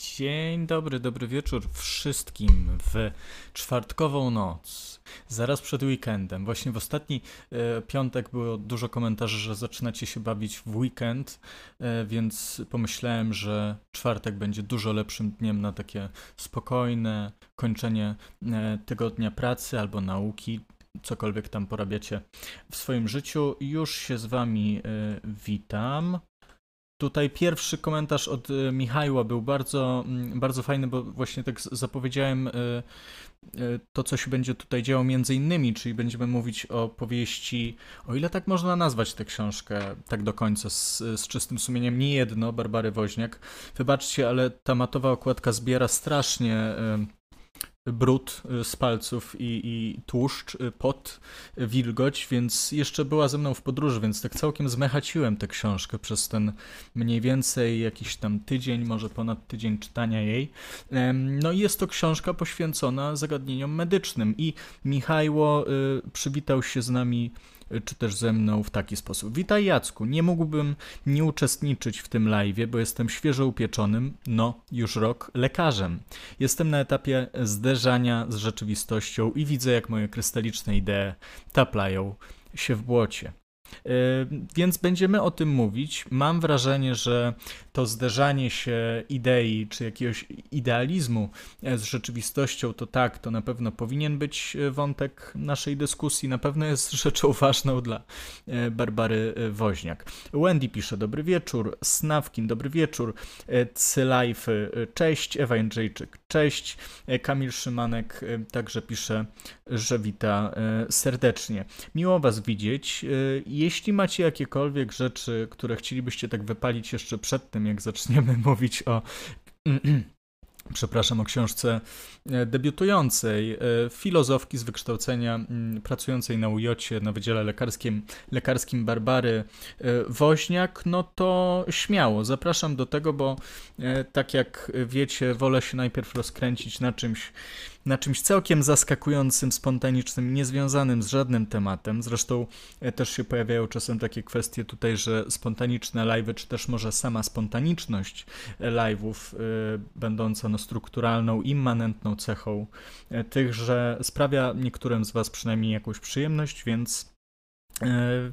Dzień dobry, dobry wieczór wszystkim w czwartkową noc, zaraz przed weekendem. Właśnie w ostatni e, piątek było dużo komentarzy, że zaczynacie się bawić w weekend, e, więc pomyślałem, że czwartek będzie dużo lepszym dniem na takie spokojne kończenie e, tygodnia pracy albo nauki, cokolwiek tam porabiacie w swoim życiu. Już się z wami e, witam. Tutaj pierwszy komentarz od y, Michała był bardzo, mm, bardzo fajny, bo właśnie tak zapowiedziałem y, y, to, co się będzie tutaj działo między innymi, czyli będziemy mówić o powieści, o ile tak można nazwać tę książkę tak do końca, z, z czystym sumieniem, nie jedno, Barbary Woźniak. Wybaczcie, ale ta matowa okładka zbiera strasznie brud y, z palców i, i tłuszcz, y, pot, wilgoć, więc jeszcze była ze mną w podróży, więc tak całkiem zmechaciłem tę książkę przez ten mniej więcej jakiś tam tydzień, może ponad tydzień czytania jej. No i jest to książka poświęcona zagadnieniom medycznym i Michajło y, przywitał się z nami czy też ze mną w taki sposób. Witaj Jacku, nie mógłbym nie uczestniczyć w tym live, bo jestem świeżo upieczonym, no już rok, lekarzem. Jestem na etapie zderzania z rzeczywistością i widzę jak moje krystaliczne idee taplają się w błocie. E, więc będziemy o tym mówić. Mam wrażenie, że to zderzanie się idei czy jakiegoś idealizmu e, z rzeczywistością, to tak, to na pewno powinien być e, wątek naszej dyskusji. Na pewno jest rzeczą ważną dla Barbary Woźniak. Wendy pisze: Dobry wieczór. Snawkin, dobry wieczór. Cylajfy, cześć. Ewa Jędrzejczyk, cześć. Kamil Szymanek także pisze, że wita serdecznie. Miło Was widzieć. Jeśli macie jakiekolwiek rzeczy, które chcielibyście tak wypalić jeszcze przed tym, jak zaczniemy mówić o przepraszam, o książce e, debiutującej, e, filozofki z wykształcenia, pracującej na UJOcie na Wydziale Lekarskim, lekarskim Barbary e, Woźniak, no to śmiało, zapraszam do tego, bo tak jak wiecie, wolę się najpierw rozkręcić na czymś, na czymś całkiem zaskakującym, spontanicznym, niezwiązanym z żadnym tematem. Zresztą e, też się pojawiają czasem takie kwestie tutaj, że spontaniczne live'y, czy też może sama spontaniczność live'ów, yy, będąca no, strukturalną, immanentną cechą yy, tych, że sprawia niektórym z Was przynajmniej jakąś przyjemność, więc. Yy,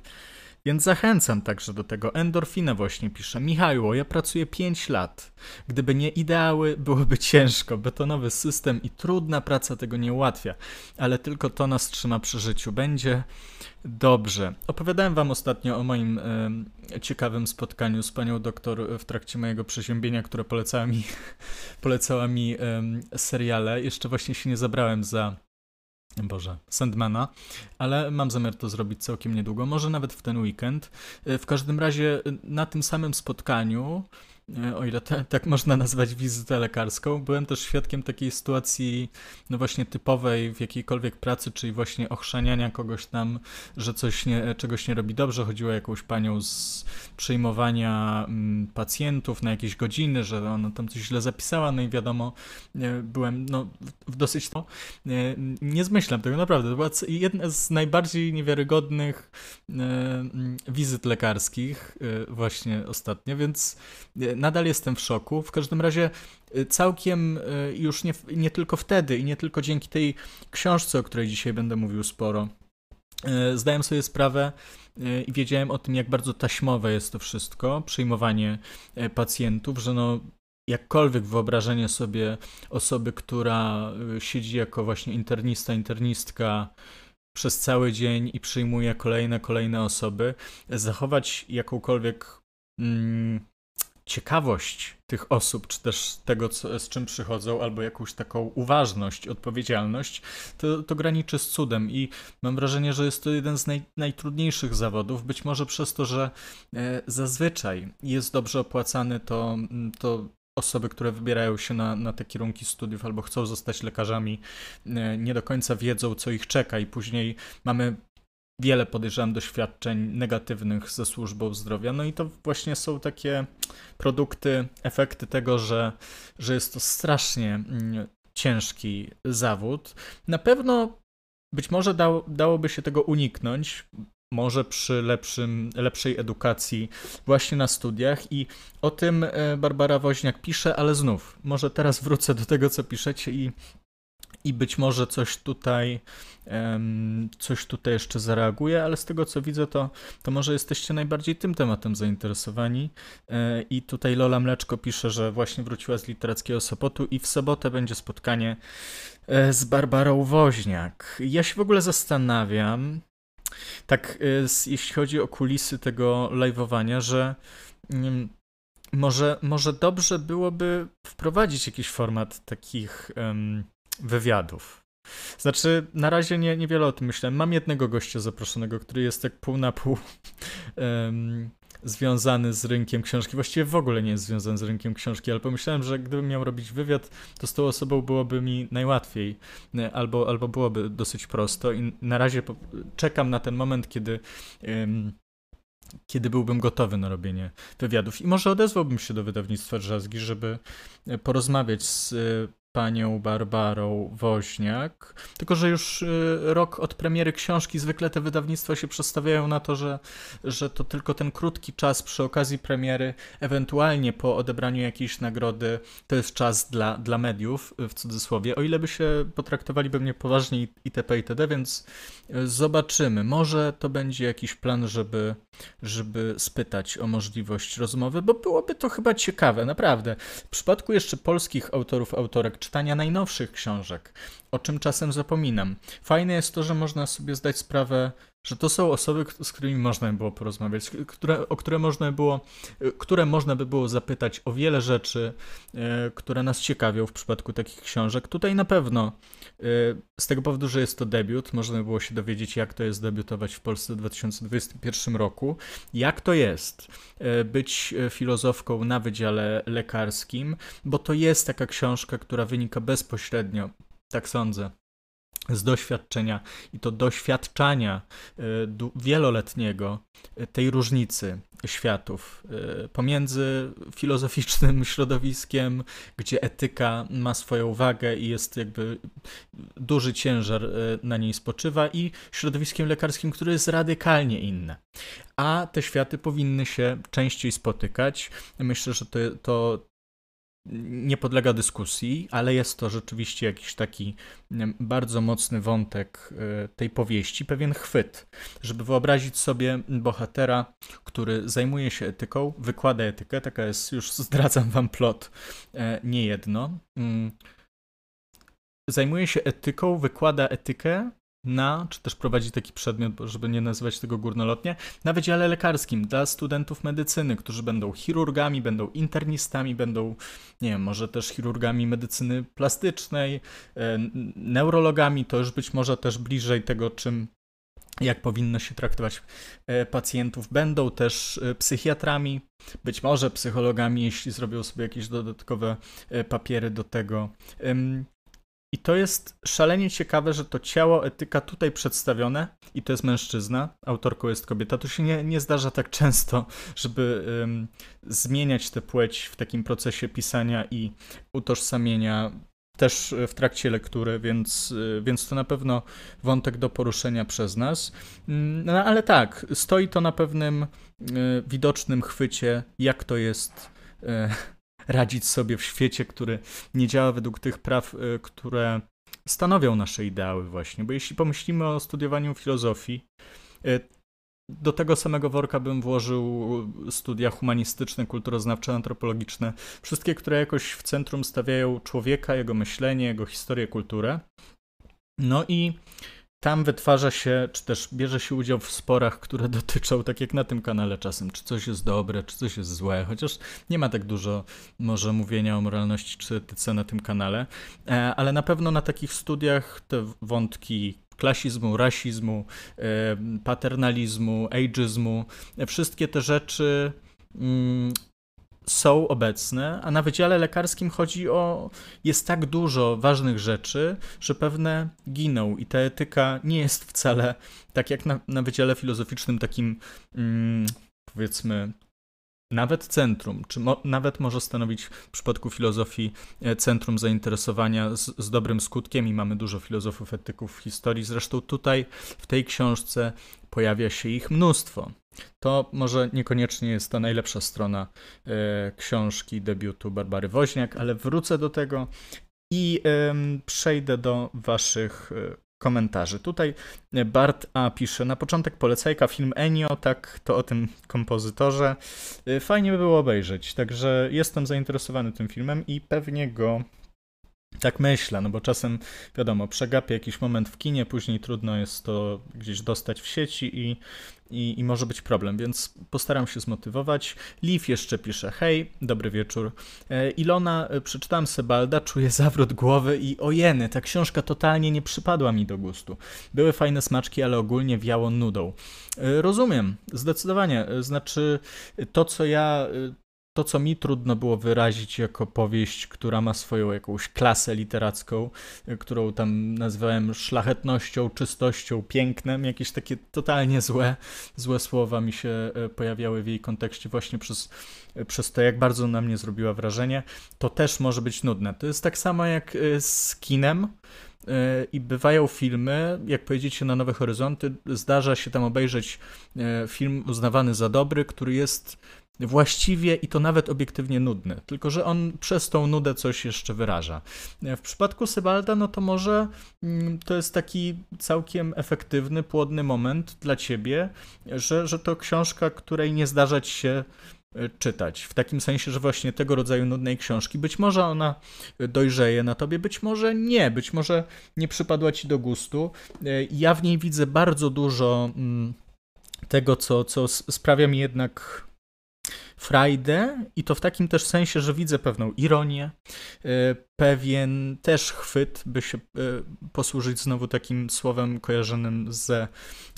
więc zachęcam także do tego. Endorfina właśnie pisze. Michał, ja pracuję 5 lat. Gdyby nie ideały, byłoby ciężko. Betonowy system i trudna praca tego nie ułatwia, ale tylko to nas trzyma przy życiu. Będzie dobrze. Opowiadałem wam ostatnio o moim e, ciekawym spotkaniu z panią doktor w trakcie mojego przeziębienia, które polecała mi, polecała mi e, seriale. Jeszcze właśnie się nie zabrałem za Boże, Sandmana, ale mam zamiar to zrobić całkiem niedługo, może nawet w ten weekend. W każdym razie na tym samym spotkaniu E, o ile te, tak można nazwać wizytę lekarską. Byłem też świadkiem takiej sytuacji, no właśnie typowej w jakiejkolwiek pracy, czyli właśnie ochrzaniania kogoś tam, że coś nie, czegoś nie robi dobrze. Chodziło o jakąś panią z przyjmowania mm, pacjentów na jakieś godziny, że ona tam coś źle zapisała, no i wiadomo, e, byłem no, w dosyć... No, nie zmyślam tego, naprawdę. To była jedna z najbardziej niewiarygodnych mm, wizyt lekarskich właśnie ostatnio, więc nadal jestem w szoku. W każdym razie y, całkiem y, już nie, nie tylko wtedy i nie tylko dzięki tej książce, o której dzisiaj będę mówił sporo, y, zdałem sobie sprawę i wiedziałem o tym, jak bardzo taśmowe jest to wszystko, przyjmowanie pacjentów, że no jakkolwiek wyobrażenie sobie osoby, która siedzi jako właśnie internista, internistka przez cały dzień i przyjmuje kolejne, kolejne osoby, zachować jakąkolwiek mm, ciekawość tych osób, czy też tego, co, z czym przychodzą, albo jakąś taką uważność, odpowiedzialność, to, to graniczy z cudem. I mam wrażenie, że jest to jeden z naj, najtrudniejszych zawodów, być może przez to, że e, zazwyczaj jest dobrze opłacany, to, to osoby, które wybierają się na, na te kierunki studiów albo chcą zostać lekarzami, e, nie do końca wiedzą, co ich czeka, i później mamy wiele, podejrzewam, doświadczeń negatywnych ze służbą zdrowia. No i to właśnie są takie produkty, efekty tego, że, że jest to strasznie mm, ciężki zawód. Na pewno być może dało, dałoby się tego uniknąć, może przy lepszym, lepszej edukacji właśnie na studiach i o tym e, Barbara Woźniak pisze, ale znów, może teraz wrócę do tego, co piszecie i i być może coś tutaj, coś tutaj jeszcze zareaguje, ale z tego co widzę, to, to może jesteście najbardziej tym tematem zainteresowani. E, I tutaj Lola Mleczko pisze, że właśnie wróciła z literackiego Sopotu i w sobotę będzie spotkanie e, z Barbarą Woźniak. Ja się w ogóle zastanawiam, tak e, jeśli chodzi o kulisy tego live'owania, że mm, może, może dobrze byłoby wprowadzić jakiś format takich um, wywiadów. Znaczy, na razie nie, niewiele o tym myślałem. Mam jednego gościa zaproszonego, który jest tak pół na pół um, związany z rynkiem książki. Właściwie w ogóle nie jest związany z rynkiem książki, ale pomyślałem, że gdybym miał robić wywiad, to z tą osobą byłoby mi najłatwiej, e, albo, albo byłoby dosyć prosto. I na razie czekam na ten moment, kiedy. Um, kiedy byłbym gotowy na robienie wywiadów. I może odezwałbym się do wydawnictwa Drzazgi, żeby e, porozmawiać z e, panią Barbarą Woźniak. Tylko, że już y, rok od premiery książki zwykle te wydawnictwa się przestawiają na to, że, że to tylko ten krótki czas przy okazji premiery, ewentualnie po odebraniu jakiejś nagrody, to jest czas dla, dla mediów, w cudzysłowie. O ile by się potraktowaliby mnie poważnie itp. itd., więc y, zobaczymy. Może to będzie jakiś plan, żeby, żeby spytać o możliwość rozmowy, bo byłoby to chyba ciekawe, naprawdę. W przypadku jeszcze polskich autorów, autorek, czytania najnowszych książek, o czym czasem zapominam. Fajne jest to, że można sobie zdać sprawę, że to są osoby, z którymi można by było porozmawiać, które, o które można, było, które można by było zapytać o wiele rzeczy, e, które nas ciekawią w przypadku takich książek. Tutaj na pewno e, z tego powodu, że jest to debiut, można by było się dowiedzieć, jak to jest debiutować w Polsce w 2021 roku, jak to jest być filozofką na wydziale lekarskim, bo to jest taka książka, która wynika bezpośrednio tak sądzę z doświadczenia i to doświadczania e, wieloletniego e, tej różnicy światów e, pomiędzy filozoficznym środowiskiem, gdzie etyka ma swoją wagę i jest jakby duży ciężar na niej spoczywa, i środowiskiem lekarskim, które jest radykalnie inne. A te światy powinny się częściej spotykać. Myślę, że to, to nie podlega dyskusji, ale jest to rzeczywiście jakiś taki bardzo mocny wątek e, tej powieści, pewien chwyt, żeby wyobrazić sobie bohatera, który zajmuje się etyką, wykłada etykę, taka jest, już zdradzam wam plot, e, niejedno. Mm. Zajmuje się etyką, wykłada etykę na, czy też prowadzi taki przedmiot, żeby nie nazywać tego górnolotnie, na Wydziale Lekarskim dla studentów medycyny, którzy będą chirurgami, będą internistami, będą, nie wiem, może też chirurgami medycyny plastycznej, e, neurologami, to już być może też bliżej tego, czym jak powinno się traktować e, pacjentów. Będą też e, psychiatrami, być może psychologami, jeśli zrobią sobie jakieś dodatkowe papiery do tego. I to jest szalenie ciekawe, że to ciało etyka tutaj przedstawione i to jest mężczyzna, autorką jest kobieta. To się nie, nie zdarza tak często, żeby zmieniać tę płeć w takim procesie pisania i utożsamienia też w trakcie lektury, więc, więc to na pewno wątek do poruszenia przez nas. Mm, no ale tak, stoi to na pewnym y, widocznym chwycie, jak to jest. Y, radzić sobie w świecie, który nie działa według tych praw, y, które stanowią nasze ideały właśnie. Bo jeśli pomyślimy o studiowaniu filozofii, y, do tego samego worka bym włożył studia humanistyczne, kulturoznawcze, antropologiczne, wszystkie, które jakoś w centrum stawiają człowieka, jego myślenie, jego historię, kulturę. No i tam wytwarza się, czy też bierze się udział w sporach, które dotyczą, tak jak na tym kanale czasem, czy coś jest dobre, czy coś jest złe, chociaż nie ma tak dużo może mówienia o moralności czy etyce na tym kanale, e, ale na pewno na takich studiach te wątki klasizmu, rasizmu, e, paternalizmu, ageizmu, e, wszystkie te rzeczy mm, są obecne, a na wydziale lekarskim chodzi o. jest tak dużo ważnych rzeczy, że pewne giną i ta etyka nie jest wcale tak jak na, na wydziale filozoficznym, takim mm, powiedzmy nawet centrum, czy mo nawet może stanowić w przypadku filozofii e, centrum zainteresowania z, z, dobrym skutkiem i mamy dużo filozofów etyków w historii. Zresztą tutaj w tej książce pojawia się ich mnóstwo. To może niekoniecznie jest ta najlepsza strona e, książki debiutu Barbary Woźniak, ale wrócę do tego i e, przejdę do Waszych e, komentarzy. Tutaj Bart A pisze, na początek polecajka film Enio, tak to o tym kompozytorze. E, fajnie by było obejrzeć, także jestem zainteresowany tym filmem i pewnie go tak myślę, no bo czasem, wiadomo, przegapię jakiś moment w kinie, później trudno jest to gdzieś dostać w sieci i, i, i może być problem, więc postaram się zmotywować. Leaf jeszcze pisze, hej, dobry wieczór. E, Ilona, e, przeczytałem Sebalda, czuję zawrót głowy i ojeny, ta książka totalnie nie przypadła mi do gustu. Były fajne smaczki, ale ogólnie wiało nudą. E, rozumiem, zdecydowanie, znaczy to, co ja to, co mi trudno było wyrazić jako powieść, która ma swoją jakąś klasę literacką, którą tam nazwałem szlachetnością, czystością, pięknem, jakieś takie totalnie złe, złe słowa mi się e, pojawiały w jej kontekście właśnie przez, e, przez to, jak bardzo na mnie zrobiła wrażenie, to też może być nudne. To jest tak samo jak e, z kinem, i bywają filmy, jak pojedziecie na Nowe Horyzonty, zdarza się tam obejrzeć film uznawany za dobry, który jest właściwie i to nawet obiektywnie nudny, tylko że on przez tą nudę coś jeszcze wyraża. W przypadku Sebalda, no to może mm, to jest taki całkiem efektywny, płodny moment dla ciebie, że, że to książka, której nie zdarza ci się e, czytać. W takim sensie, że właśnie tego rodzaju nudnej książki, być może ona dojrzeje na tobie, być może nie, być może nie przypadła ci do gustu. E, ja w niej widzę bardzo dużo mm, tego, co, co sprawia mi jednak frajdę i to w takim też sensie, że widzę pewną ironię, e, pewien też chwyt, by się e, posłużyć znowu takim słowem kojarzonym ze,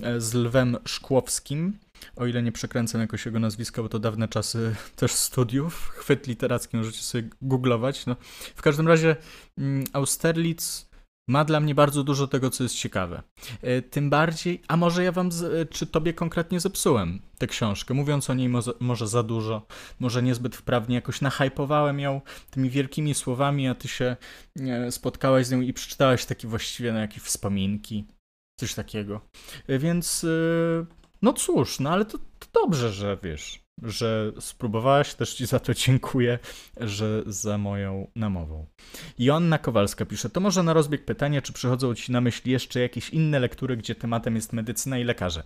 e, z Lwem Szkłowskim, o ile nie przekręcam jakoś jego nazwiska, bo to dawne czasy też studiów, chwyt literacki możecie sobie googlować. No, w każdym razie mm, Austerlitz ma dla mnie bardzo dużo tego, co jest ciekawe. E, tym bardziej, a może ja wam, e, czy tobie konkretnie zepsułem tę książkę, mówiąc o niej może, za dużo, może niezbyt wprawnie, jakoś nahypowałem ją tymi wielkimi słowami, a ty się e, spotkałaś z nią i przeczytałaś takie właściwie na jakieś wspominki, coś takiego. Więc, no cóż, no ale to, to dobrze, że wiesz, że spróbowałaś, też Ci za to dziękuję, że za moją namową. Joanna Kowalska pisze, to może na rozbieg pytanie, czy przychodzą Ci na myśl jeszcze jakieś inne lektury, gdzie tematem jest medycyna i lekarze?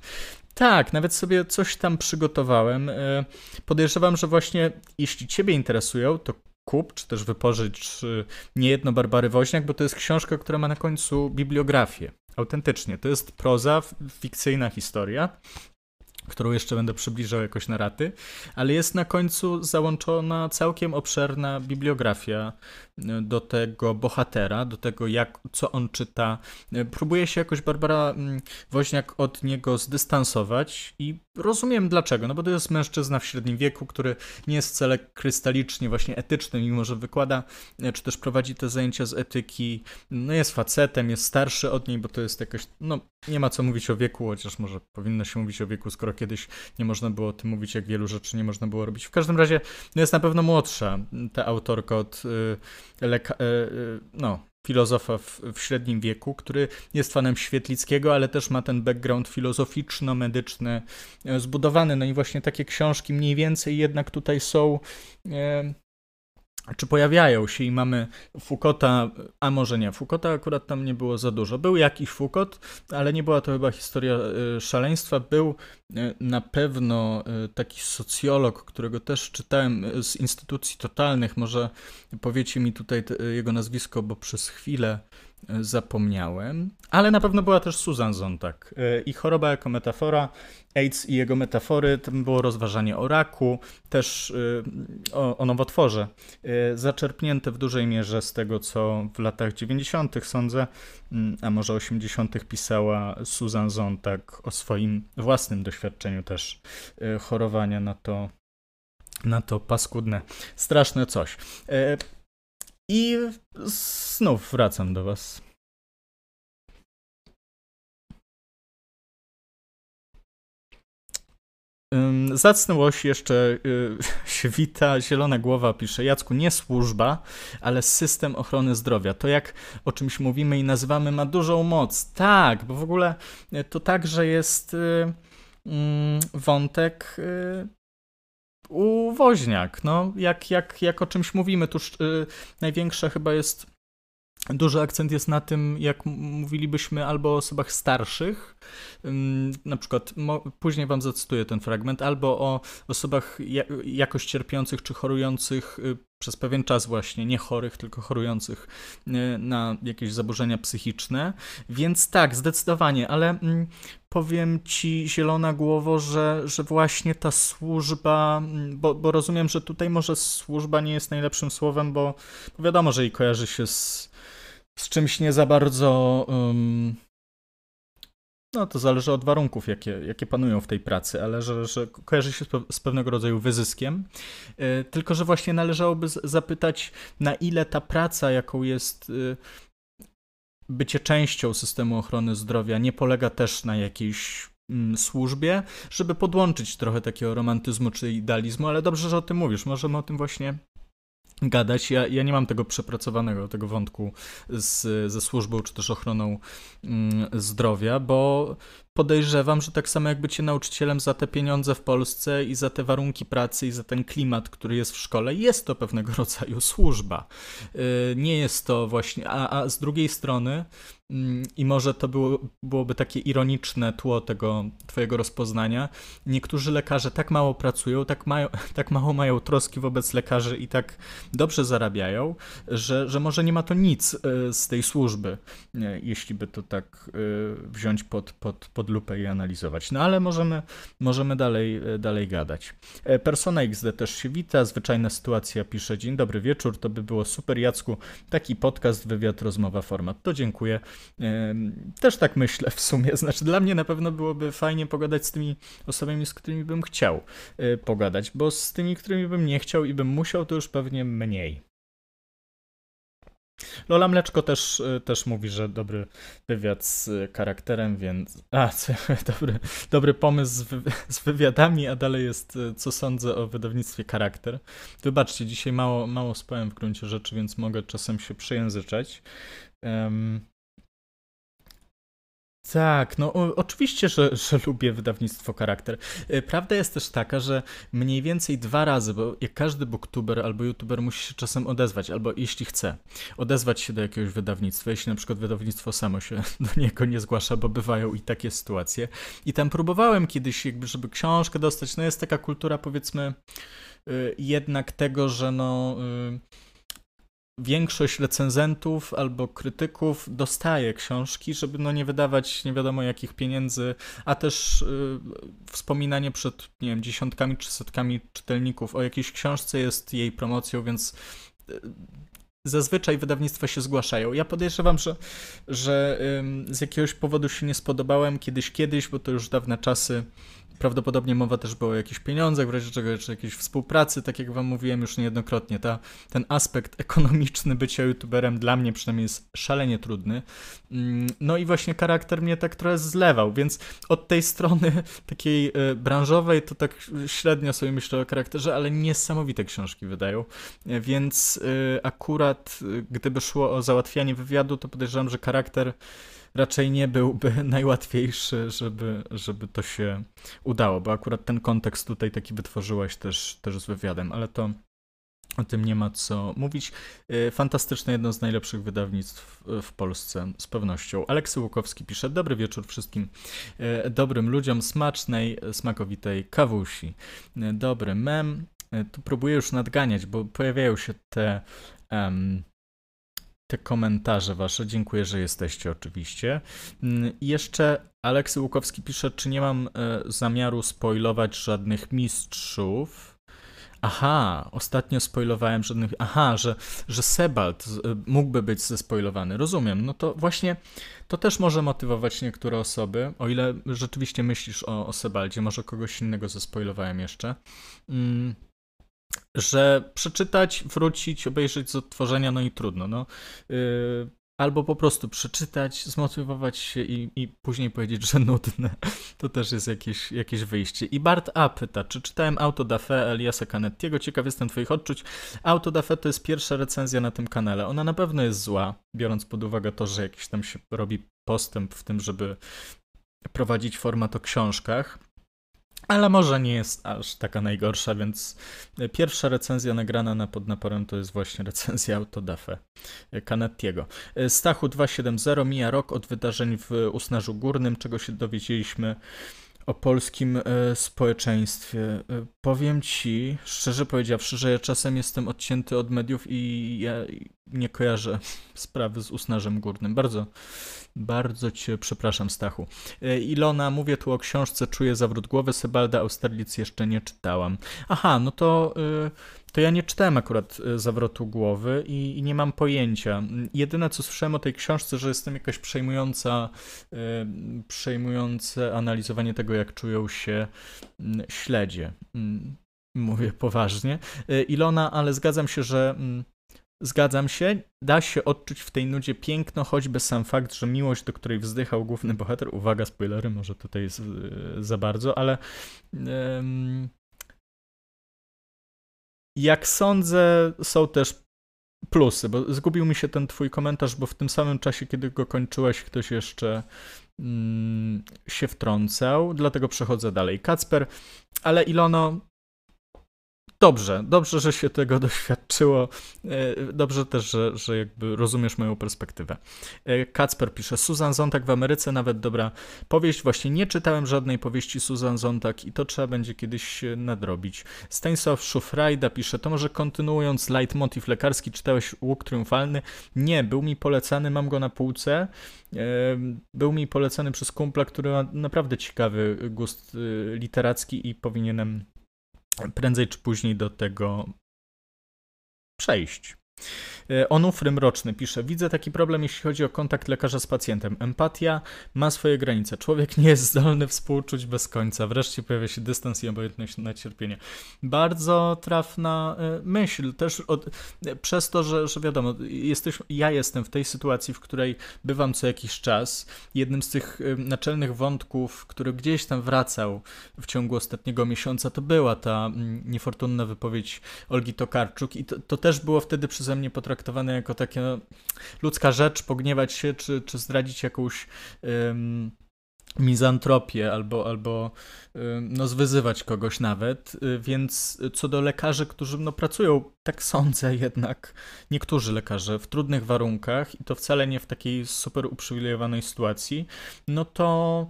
Tak, nawet sobie coś tam przygotowałem. E, podejrzewam, że właśnie jeśli Ciebie interesują, to kup, czy też wypożycz niejedno Barbary Woźniak, bo to jest książka, która ma na końcu bibliografię. Autentycznie, to jest proza, fikcyjna historia, którą jeszcze będę przybliżał jakoś na raty, ale jest na końcu załączona całkiem obszerna bibliografia do tego bohatera, do tego jak, co on czyta. E, próbuje się jakoś Barbara mm, Woźniak od niego zdystansować i rozumiem dlaczego, no bo to jest mężczyzna w średnim wieku, który nie jest wcale krystalicznie właśnie etyczny, mimo że wykłada, e, czy też prowadzi te zajęcia z etyki, no jest facetem, jest starszy od niej, bo to jest jakoś, no nie ma co mówić o wieku, chociaż może powinno się mówić o wieku, skoro kiedyś nie można było o tym mówić, jak wielu rzeczy nie można było robić. W każdym razie no jest na pewno młodsza ta autorka od y, leka- y, y, no, filozofa w, w, średnim wieku, który jest fanem Świetlickiego, ale też ma ten background filozoficzno-medyczny zbudowany. No i właśnie takie książki mniej więcej jednak tutaj są czy pojawiają się i mamy Foucaulta, a może nie, Foucaulta akurat tam nie było za dużo. Był jakiś Foucault, ale nie była to chyba historia y, szaleństwa. Był y, na pewno y, taki socjolog, którego też czytałem z instytucji totalnych. Może powiecie mi tutaj jego nazwisko, bo przez chwilę zapomniałem, ale na pewno była też Susan Zontag. I choroba jako metafora, AIDS i jego metafory, tam było rozważanie o raku, też y, o, o nowotworze, zaczerpnięte w dużej mierze z tego, co w latach 90., sądzę, mm, a może 80., pisała Susan Zontag o swoim własnym doświadczeniu też chorowania na to, na to paskudne, straszne coś. I znów wracam do Was. Zacny łoś jeszcze y, się wita, zielona głowa pisze, Jacku, nie służba, ale system ochrony zdrowia. To jak o czymś mówimy i nazywamy ma dużą moc. Tak, bo w ogóle to także jest y, mm, wątek y, uwoźniak. No, jak, jak, jak o czymś mówimy, tuż największa chyba jest Duży akcent jest na tym, jak mówilibyśmy albo o osobach starszych, na przykład, później wam zacytuję ten fragment, albo o osobach jakoś cierpiących czy chorujących y, przez pewien czas właśnie, nie chorych, tylko chorujących y, na jakieś zaburzenia psychiczne. Więc tak, zdecydowanie, ale mm, powiem ci, zielona głowo, że, że właśnie ta służba, mm, bo, bo rozumiem, że tutaj może służba nie jest najlepszym słowem, bo, wiadomo, że jej kojarzy się z z czymś nie za bardzo. Um, no to zależy od warunków, jakie, jakie panują w tej pracy, ale że, że kojarzy się z pewnego rodzaju wyzyskiem. Yy, tylko, że właśnie należałoby zapytać, na ile ta praca, jaką jest yy, bycie częścią systemu ochrony zdrowia, nie polega też na jakiejś mm, służbie, żeby podłączyć trochę takiego romantyzmu czy idealizmu, ale dobrze, że o tym mówisz. Możemy o tym właśnie gadać. Ja, ja nie mam tego przepracowanego, tego wątku z, ze służbą czy też ochroną mm, zdrowia, bo podejrzewam, że tak samo jak bycie nauczycielem za te pieniądze w Polsce i za te warunki pracy i za ten klimat, który jest w szkole, jest to pewnego rodzaju służba. Y, nie jest to właśnie, a, a z drugiej strony mm, i może to było, byłoby takie ironiczne tło tego twojego rozpoznania. Niektórzy lekarze tak mało pracują, tak, mają, tak mało mają troski wobec lekarzy i tak dobrze zarabiają, że, że może nie ma to nic y, z tej służby, jeśli by to tak y, wziąć pod, pod, pod pod lupę i analizować. No ale możemy, możemy dalej, e, dalej gadać. E, Persona XD też się wita, zwyczajna sytuacja pisze dzień dobry wieczór, to by było super Jacku, taki podcast, wywiad, rozmowa, format. To dziękuję. Też tak myślę w sumie, znaczy dla mnie na pewno byłoby fajnie pogadać z tymi osobami, z którymi bym chciał e, pogadać, bo z tymi, którymi bym nie chciał i bym musiał, to już pewnie mniej. Lola Mleczko też, y, też mówi, że dobry wywiad z charakterem, więc. A, dobry, dobry pomysł z, wy, z wywiadami, a dalej jest, y, co sądzę o wydawnictwie charakter. Wybaczcie, dzisiaj mało, mało spałem w gruncie rzeczy, więc mogę czasem się przejęzyczać. Um, tak, no oczywiście, że, że lubię wydawnictwo Charakter. E, prawda jest też taka, że mniej więcej dwa razy, bo jak każdy booktuber albo youtuber musi się czasem odezwać, albo jeśli chce, odezwać się do jakiegoś wydawnictwa, jeśli na przykład wydawnictwo samo się do niego nie zgłasza, bo bywają i takie sytuacje. I tam próbowałem kiedyś, jakby, żeby książkę dostać, no jest taka kultura powiedzmy e, jednak tego, że no e, większość recenzentów albo krytyków dostaje książki, żeby no nie wydawać nie wiadomo jakich pieniędzy, a też y, wspominanie przed nie wiem, dziesiątkami czy setkami czytelników o jakiejś książce jest jej promocją, więc y, zazwyczaj wydawnictwa się zgłaszają. Ja podejrzewam, że, że z jakiegoś powodu się nie spodobałem kiedyś, kiedyś, bo to już dawne czasy Prawdopodobnie mowa też była o jakichś pieniądzach, w razie czego, czy jakiejś współpracy, tak jak wam mówiłem już niejednokrotnie. Ta, ten aspekt ekonomiczny bycia youtuberem dla mnie przynajmniej jest szalenie trudny. Mm, no i właśnie charakter mnie tak trochę zlewał, więc od tej strony takiej e, branżowej to tak średnio sobie myślę o charakterze, ale niesamowite książki wydają. E, więc e, akurat gdyby szło o załatwianie wywiadu, to podejrzewam, że charakter raczej nie byłby najłatwiejszy, żeby, żeby to się udało, bo akurat ten kontekst tutaj taki wytworzyłaś też, też z wywiadem, ale to o tym nie ma co mówić. Y, fantastyczne, jedno z najlepszych wydawnictw w Polsce, z pewnością. Aleksy Łukowski pisze, dobry wieczór wszystkim y, dobrym ludziom, smacznej, smakowitej kawusi. Y, dobry mem. Tu próbuję już nadganiać, bo pojawiają się te um, te komentarze wasze. Dziękuję, że jesteście oczywiście. Mm, I jeszcze Aleksy Łukowski pisze, czy nie mam e, zamiaru spoilować żadnych mistrzów. Aha, ostatnio spoilowałem żadnych. Aha, że, że Sebald e, mógłby być zespoilowany. Rozumiem. No to właśnie to też może motywować niektóre osoby. O ile rzeczywiście myślisz o, o Sebaldzie, może kogoś innego zespoilowałem jeszcze. Mm że przeczytać, wrócić, obejrzeć z odtworzenia, no i trudno. No. Yy, albo po prostu przeczytać, zmotywować się i, i później powiedzieć, że nudne. To też jest jakieś, jakieś wyjście. I Bart A pyta, czy czytałem Auto da Fe Eliasa Canettiego? Ciekaw jestem twoich odczuć. Auto da Fe to jest pierwsza recenzja na tym kanale. Ona na pewno jest zła, biorąc pod uwagę to, że jakiś tam się robi postęp w tym, żeby prowadzić format o książkach. Ale może nie jest aż taka najgorsza, więc pierwsza recenzja nagrana na podnaporem to jest właśnie recenzja Autodafe Canettiego. Stachu 270 mija rok od wydarzeń w Usnarzu Górnym, czego się dowiedzieliśmy o polskim e, społeczeństwie. E, powiem ci, szczerze powiedziawszy, że ja czasem jestem odcięty od mediów i ja nie kojarzę sprawy z Usnażem Górnym. Bardzo, bardzo cię przepraszam, Stachu. E, Ilona, mówię tu o książce Czuję zawrót głowy. Sebalda Austerlitz jeszcze nie czytałam. Aha, no to... to ja nie czytałem akurat e, zawrotu głowy i, i, nie mam pojęcia. Jedyne co słyszałem o tej książce, że jestem jakaś przejmująca, yy, przejmujące analizowanie tego, jak czują się yy, śledzie. Yy, mówię poważnie. Ilona, ale zgadzam się, że. Zgadzam się, da się odczuć w tej nudzie piękno, choćby sam fakt, że miłość, do której wzdychał główny bohater, uwaga, spoilery, może tutaj jest za bardzo, ale jak sądzę, są też plusy, bo zgubił mi się ten twój komentarz, bo w tym samym czasie, kiedy go kończyłeś, ktoś jeszcze mm, się wtrącał, dlatego przechodzę dalej. Kacper, ale Ilono, dobrze, dobrze, że się tego doświadczyło. E, dobrze też, że, że jakby rozumiesz moją perspektywę. E, Kacper pisze, Susan Zontag w Ameryce, nawet dobra powieść. Właśnie nie czytałem żadnej powieści Susan Zontag i to trzeba będzie kiedyś nadrobić. Stanisław Szufrajda pisze, to może kontynuując leitmotiv lekarski, czytałeś Łuk Triumfalny? Nie, był mi polecany, mam go na półce. E, był mi polecany przez kumpla, który ma naprawdę ciekawy gust literacki i powinienem prędzej czy później do tego przejść. E, Onufry Mroczny pisze, widzę taki problem, jeśli chodzi o kontakt lekarza z pacjentem. Empatia ma swoje granice. Człowiek nie jest zdolny współczuć bez końca. Wreszcie pojawia się dystans i obojętność na cierpienie. Bardzo trafna e, myśl. Też od, przez to, że, że wiadomo, jesteś, ja jestem w tej sytuacji, w której bywam co jakiś czas. Jednym z tych e, naczelnych wątków, który gdzieś tam wracał w ciągu ostatniego miesiąca, to była ta mm, niefortunna wypowiedź Olgi Tokarczuk i to, to też było wtedy przeze mnie potraktowane potraktowane jako taka no, ludzka rzecz, pogniewać się, czy, czy zdradzić jakąś um, mizantropię albo, albo no, zwyzywać kogoś nawet, y, więc co do lekarzy, którzy no, pracują, tak sądzę jednak, niektórzy lekarze w trudnych warunkach i to wcale nie w takiej super uprzywilejowanej sytuacji, no to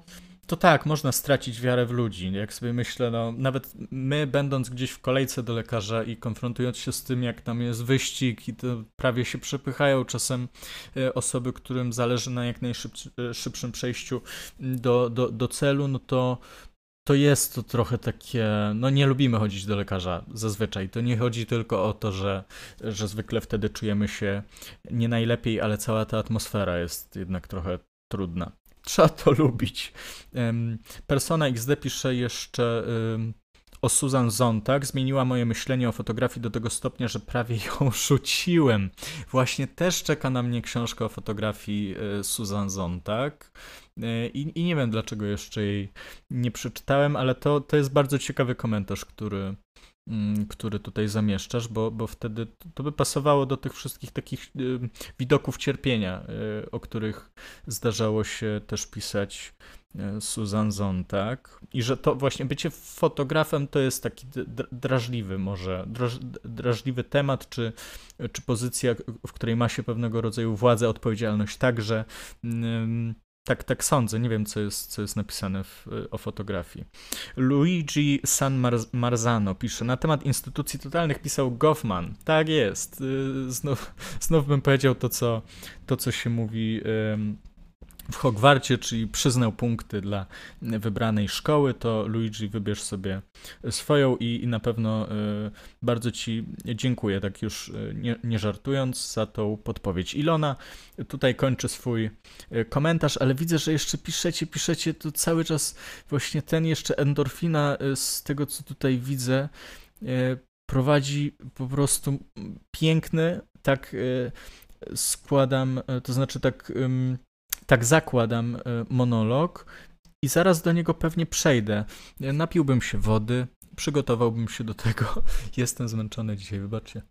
to tak, można stracić wiarę w ludzi. Jak sobie myślę, no, nawet my, będąc gdzieś w kolejce do lekarza i konfrontując się z tym, jak tam jest wyścig i to prawie się przepychają czasem e, osoby, którym zależy na jak najszybszym e, przejściu do, do, do celu, no to, to jest to trochę takie, no nie lubimy chodzić do lekarza zazwyczaj. To nie chodzi tylko o to, że, że zwykle wtedy czujemy się nie najlepiej, ale cała ta atmosfera jest jednak trochę trudna. Trzeba to lubić. Persona XD pisze jeszcze o Susan Zontag. Zmieniła moje myślenie o fotografii do tego stopnia, że prawie ją rzuciłem. Właśnie też czeka na mnie książka o fotografii e, Susan Zontag. E, I, I, nie wiem, dlaczego jeszcze jej nie przeczytałem, ale to, to jest bardzo ciekawy komentarz, który, który tutaj zamieszczasz, bo, bo wtedy to by pasowało do tych wszystkich takich y, widoków cierpienia, y, o których zdarzało się też pisać y, Susan Zontag. I że to właśnie bycie fotografem to jest taki drażliwy może, drażliwy temat, czy, czy pozycja, w której ma się pewnego rodzaju władzę, odpowiedzialność także. Tak, tak sądzę. Nie wiem, co jest, co jest napisane w, o fotografii. Luigi San Marzano pisze, na temat instytucji totalnych pisał Goffman. Tak jest. Y, znów, znów bym powiedział to, co, to, co się mówi w Hogwarcie, czyli przyznał punkty dla wybranej szkoły, to Luigi wybierz sobie swoją i, i na pewno y, bardzo Ci dziękuję, tak już y, nie, nie, żartując, za tą podpowiedź. Ilona tutaj kończy swój y, komentarz, ale widzę, że jeszcze piszecie, piszecie tu cały czas właśnie ten jeszcze endorfina z tego, co tutaj widzę, prowadzi po prostu piękny, tak składam, to znaczy tak, tak zakładam monolog i zaraz do niego pewnie przejdę. Napiłbym się wody, przygotowałbym się do tego. Jestem zmęczony dzisiaj, wybaczcie.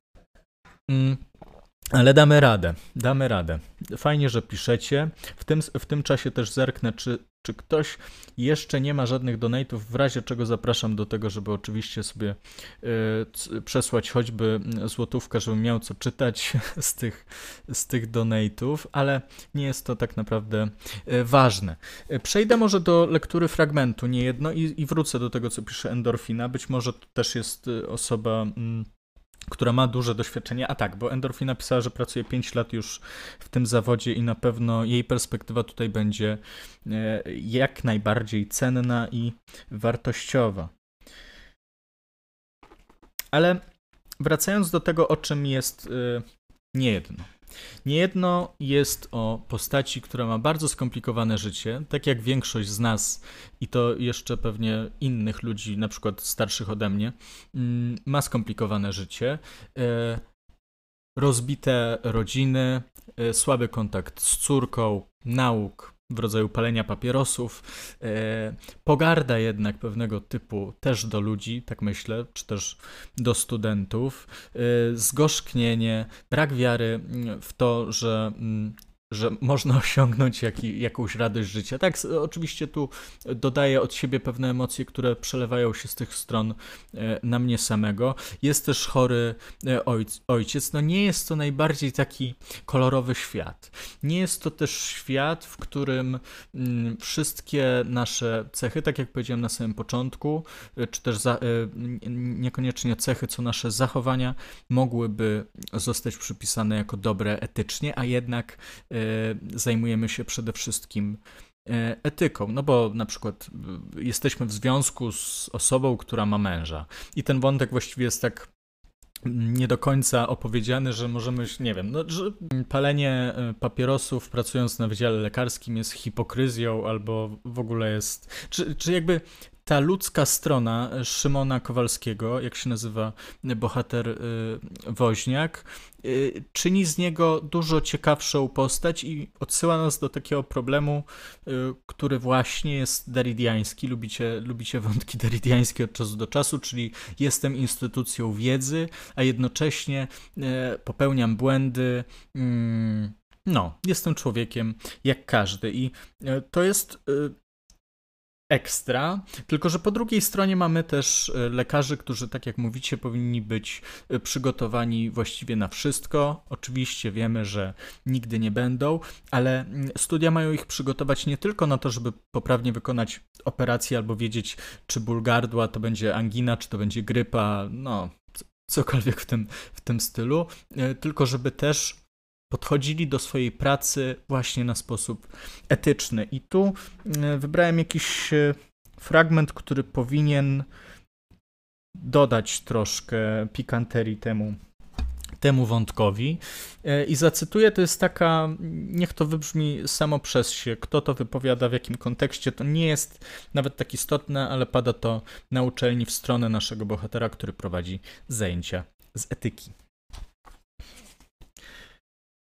Mm, ale damy radę, damy radę. Fajnie, że piszecie. W tym, w tym czasie też zerknę, czy, czy ktoś jeszcze nie ma żadnych donate'ów, w razie czego zapraszam do tego, żeby oczywiście sobie y, przesłać choćby złotówkę, żebym miał co czytać z tych, z tych donate'ów, ale nie jest to tak naprawdę y, ważne. Y, przejdę może do lektury fragmentu, nie jedno, i, i wrócę do tego, co pisze Endorfina. Być może to też jest osoba... Mm, która ma duże doświadczenie. A tak, bo Endorfin napisała, że pracuje 5 lat już w tym zawodzie i na pewno jej perspektywa tutaj będzie e, jak najbardziej cenna i wartościowa. Ale wracając do tego, o czym jest e, niejedno. Niejedno jest o postaci, która ma bardzo skomplikowane życie, tak jak większość z nas i to jeszcze pewnie innych ludzi, na przykład starszych ode mnie, mm, ma skomplikowane życie. E, rozbite rodziny, e, słaby kontakt z córką, nauk, w rodzaju palenia papierosów, e, pogarda jednak pewnego typu też do ludzi, tak myślę, czy też do studentów, e, zgorzknienie, brak wiary w to, że mm, że można osiągnąć jak, jakąś radość życia. Tak, oczywiście tu dodaję od siebie pewne emocje, które przelewają się z tych stron e, na mnie samego. Jest też chory e, ojciec. No nie jest to najbardziej taki kolorowy świat. Nie jest to też świat, w którym mm, wszystkie nasze cechy, tak jak powiedziałem na samym początku, e, czy też za, niekoniecznie cechy, co nasze zachowania mogłyby zostać przypisane jako dobre etycznie, a jednak zajmujemy się przede wszystkim e, etyką, no bo na przykład e, jesteśmy w związku z osobą, która ma męża. I ten wątek właściwie jest tak nie do końca opowiedziany, że możemy, nie wiem, no, że palenie e, papierosów pracując na wydziale lekarskim jest hipokryzją albo w ogóle jest, czy, czy jakby ta ludzka strona Szymona Kowalskiego, jak się nazywa bohater y, Woźniak, czyni z niego dużo ciekawszą postać i odsyła nas do takiego problemu, który właśnie jest deridiański. Lubicie, lubicie wątki deridiańskie od czasu do czasu, czyli jestem instytucją wiedzy, a jednocześnie popełniam błędy. Mm, no, jestem człowiekiem jak każdy i to jest ekstra, tylko że po drugiej stronie mamy też e, lekarzy, którzy, tak jak mówicie, powinni być e, przygotowani właściwie na wszystko. Oczywiście wiemy, że nigdy nie będą, ale mm, studia mają ich przygotować nie tylko na to, żeby poprawnie wykonać operację albo wiedzieć, czy ból gardła to będzie angina, czy to będzie grypa, no cokolwiek w tym, w tym stylu, e, tylko żeby też podchodzili do swojej pracy właśnie na sposób etyczny. I tu e, wybrałem jakiś e, fragment, który powinien dodać troszkę pikanterii temu, temu wątkowi. E, I zacytuję, to jest taka, niech to wybrzmi samo przez się, kto to wypowiada, w jakim kontekście, to nie jest nawet tak istotne, ale pada to na uczelni w stronę naszego bohatera, który prowadzi zajęcia z etyki.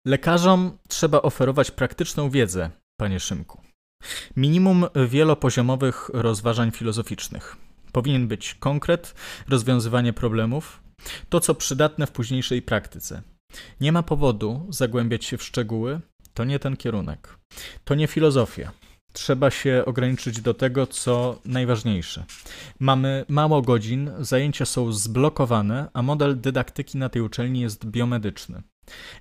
Lekarzom trzeba oferować praktyczną wiedzę, panie Szymku. Minimum wielopoziomowych rozważań filozoficznych. Powinien być konkret, rozwiązywanie problemów, to co przydatne w późniejszej praktyce. Nie ma powodu zagłębiać się w szczegóły, to nie ten kierunek. To nie filozofia. Trzeba się ograniczyć do tego, co najważniejsze. Mamy mało godzin, zajęcia są zblokowane, a model dydaktyki na tej uczelni jest biomedyczny.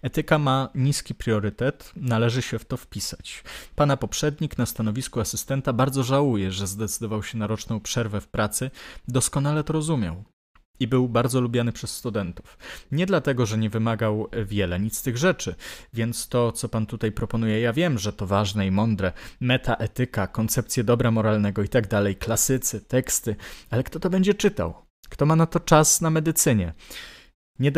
Etyka ma niski priorytet, należy się w to wpisać. Pana poprzednik na stanowisku asystenta bardzo żałuje, że zdecydował się na roczną przerwę w pracy, doskonale to rozumiał. I był bardzo lubiany przez studentów. Nie dlatego, że nie wymagał wiele, nic z tych rzeczy. Więc to, co pan tutaj proponuje, ja wiem, że to ważne i mądre. Metaetyka, koncepcje dobra moralnego i tak dalej, klasycy, teksty. Ale kto to będzie czytał? Kto ma na to czas na medycynie? Nie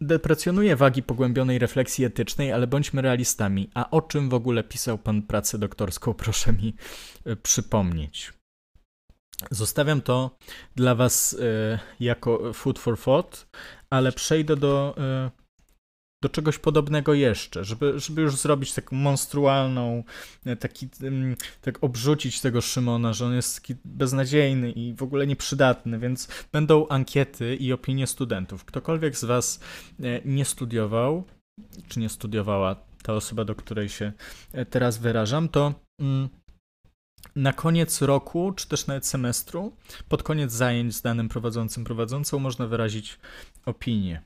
deprecjonuję wagi pogłębionej refleksji etycznej, ale bądźmy realistami. A o czym w ogóle pisał pan pracę doktorską, proszę mi e, przypomnieć. Zostawiam to dla was e, jako food for thought, ale przejdę do, e, do czegoś podobnego jeszcze, żeby, żeby już zrobić taką monstrualną, e, taki, tak obrzucić tego Szymona, że on jest taki beznadziejny i w ogóle nieprzydatny, więc będą ankiety i opinie studentów. Ktokolwiek z was e, nie studiował, czy nie studiowała ta osoba, do której się e, teraz wyrażam, to mm, na koniec roku, czy też nawet semestru, pod koniec zajęć z danym prowadzącym, prowadzącą, można wyrazić opinię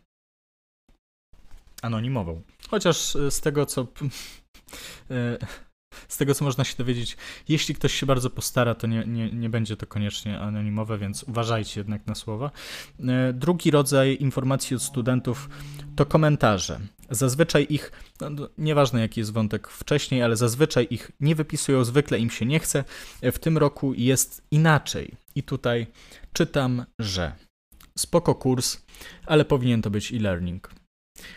anonimową. Chociaż e, z tego, co. E, z tego, co można się dowiedzieć, jeśli ktoś się bardzo postara, to nie, nie, nie będzie to koniecznie anonimowe, więc uważajcie jednak na słowa. E, drugi rodzaj informacji od studentów to komentarze. Zazwyczaj ich, no, nieważne jaki jest wątek wcześniej, ale zazwyczaj ich nie wypisują, zwykle im się nie chce. W tym roku jest inaczej. I tutaj czytam, że spoko kurs, ale powinien to być e-learning.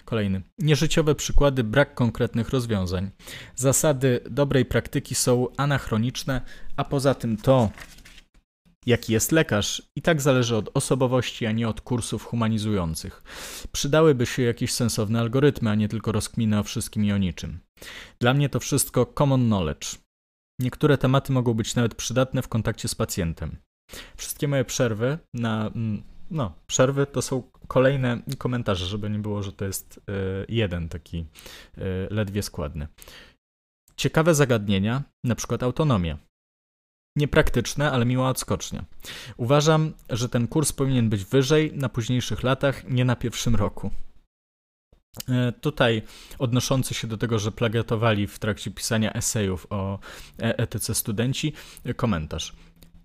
Kolejny. Nieżyciowe przykłady, brak konkretnych rozwiązań. Zasady dobrej praktyki są anachroniczne, a poza tym to, jaki jest lekarz, i tak zależy od osobowości, a nie od kursów humanizujących. Przydałyby się jakieś sensowne algorytmy, a nie tylko rozkminy o wszystkim i o niczym. Dla mnie to wszystko common knowledge. Niektóre tematy mogą być nawet przydatne w kontakcie z pacjentem. Wszystkie moje przerwy na mm, no, przerwy to są kolejne komentarze, żeby nie było, że to jest e, jeden taki e, ledwie składny. Ciekawe zagadnienia, na przykład autonomia. Niepraktyczne, ale miła odskocznia. Uważam, że ten kurs powinien być wyżej na późniejszych latach, nie na pierwszym roku. E, tutaj odnoszący się do tego, że plagiatowali w trakcie pisania esejów o etyce studenci, komentarz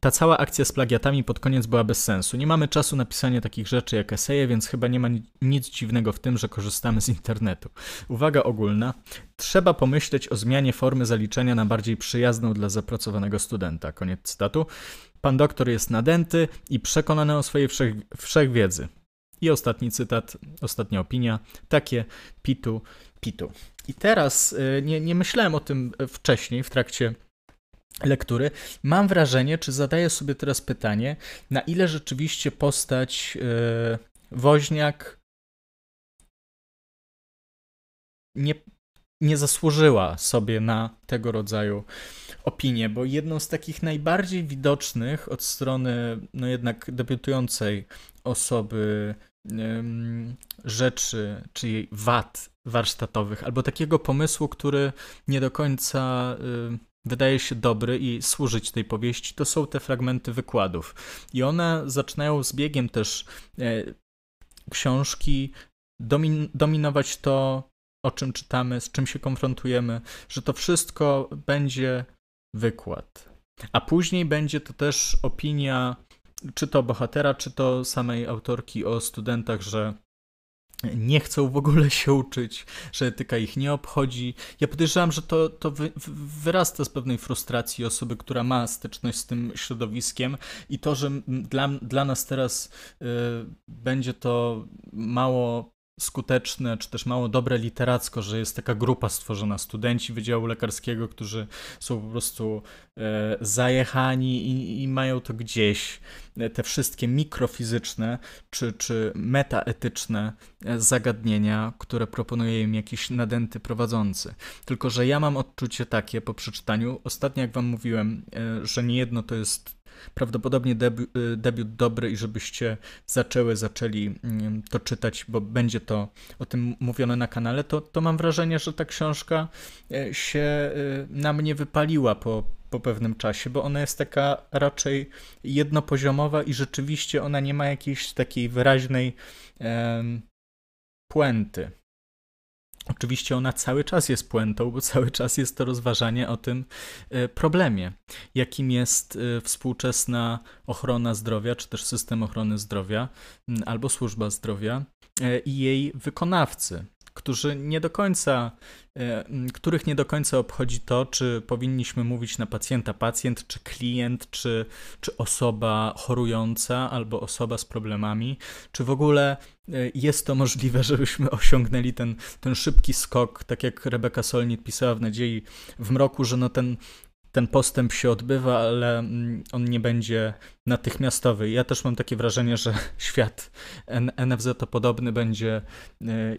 ta cała akcja z plagiatami pod koniec była bez sensu. Nie mamy czasu na pisanie takich rzeczy jak eseje, więc chyba nie ma nic dziwnego w tym, że korzystamy z internetu. Uwaga ogólna. Trzeba pomyśleć o zmianie formy zaliczenia na bardziej przyjazną dla zapracowanego studenta. Koniec cytatu. Pan doktor jest nadęty i przekonany o swojej wszech wszechwiedzy. I ostatni cytat, ostatnia opinia. Takie pitu, pitu. I teraz y, nie, nie myślałem o tym wcześniej w trakcie lektury, mam wrażenie, czy zadaję sobie teraz pytanie, na ile rzeczywiście postać yy, Woźniak nie, nie zasłużyła sobie na tego rodzaju opinię, bo jedną z takich najbardziej widocznych od strony no jednak debiutującej osoby rzeczy, czy jej wad warsztatowych, albo takiego pomysłu, który nie do końca wydaje się dobry i służyć tej powieści, to są te fragmenty wykładów. I one zaczynają z biegiem też e, książki domin dominować to, o czym czytamy, z czym się konfrontujemy, że to wszystko będzie wykład. A później będzie to też opinia, czy to bohatera, czy to samej autorki o studentach, że nie chcą w ogóle się uczyć, że etyka ich nie obchodzi. Ja podejrzewam, że to, to wy, wyrasta z pewnej frustracji osoby, która ma styczność z tym środowiskiem i to, że dla, dla nas teraz y, będzie to mało skuteczne, czy też mało dobre literacko, że jest taka grupa stworzona, studenci Wydziału Lekarskiego, którzy są po prostu e, zajechani i, i, mają to gdzieś, e, te wszystkie mikrofizyczne, czy, czy metaetyczne e, zagadnienia, które proponuje im jakiś nadęty prowadzący. Tylko, że ja mam odczucie takie po przeczytaniu, ostatnio jak wam mówiłem, e, że nie jedno to jest prawdopodobnie debi y, debiut dobry i żebyście zaczęły, zaczęli mm, to czytać, bo będzie to o tym mówione na kanale, to, to mam wrażenie, że ta książka e, się y, na mnie wypaliła po, po pewnym czasie, bo ona jest taka raczej jednopoziomowa i rzeczywiście ona nie ma jakiejś takiej wyraźnej um, puenty. Oczywiście ona cały czas jest puentą, bo cały czas jest to rozważanie o tym e, problemie, jakim jest e, współczesna ochrona zdrowia, czy też system ochrony zdrowia, albo służba zdrowia e, i jej wykonawcy, którzy nie do końca, których nie do końca obchodzi to, czy powinniśmy mówić na pacjenta pacjent, czy klient, czy, czy osoba chorująca, albo osoba z problemami, czy w ogóle E, jest to możliwe, żebyśmy osiągnęli ten, ten szybki skok, tak jak Rebeka Solnit pisała w Nadziei w mroku, że no ten ten postęp się odbywa, ale mm, on nie będzie natychmiastowy. Ja też mam takie wrażenie, że świat NFZ to podobny będzie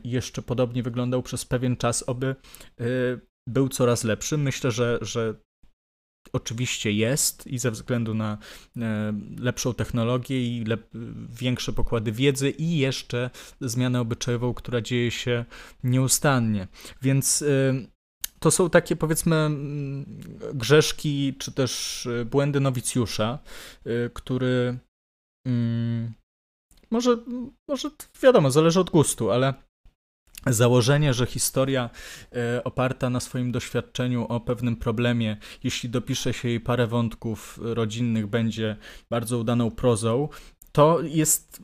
jeszcze podobnie wyglądał przez pewien czas, oby był coraz lepszy. Myślę, że, że oczywiście jest i ze względu na e, lepszą technologię i lep większe pokłady wiedzy i jeszcze zmianę obyczajową, która dzieje się nieustannie. Więc e, to są takie powiedzmy grzeszki czy też e, błędy nowicjusza, który mm, może, może wiadomo, zależy od gustu, ale założenie, że historia e, oparta na swoim doświadczeniu o pewnym problemie, jeśli dopisze się jej parę wątków rodzinnych, będzie bardzo udaną prozą, to jest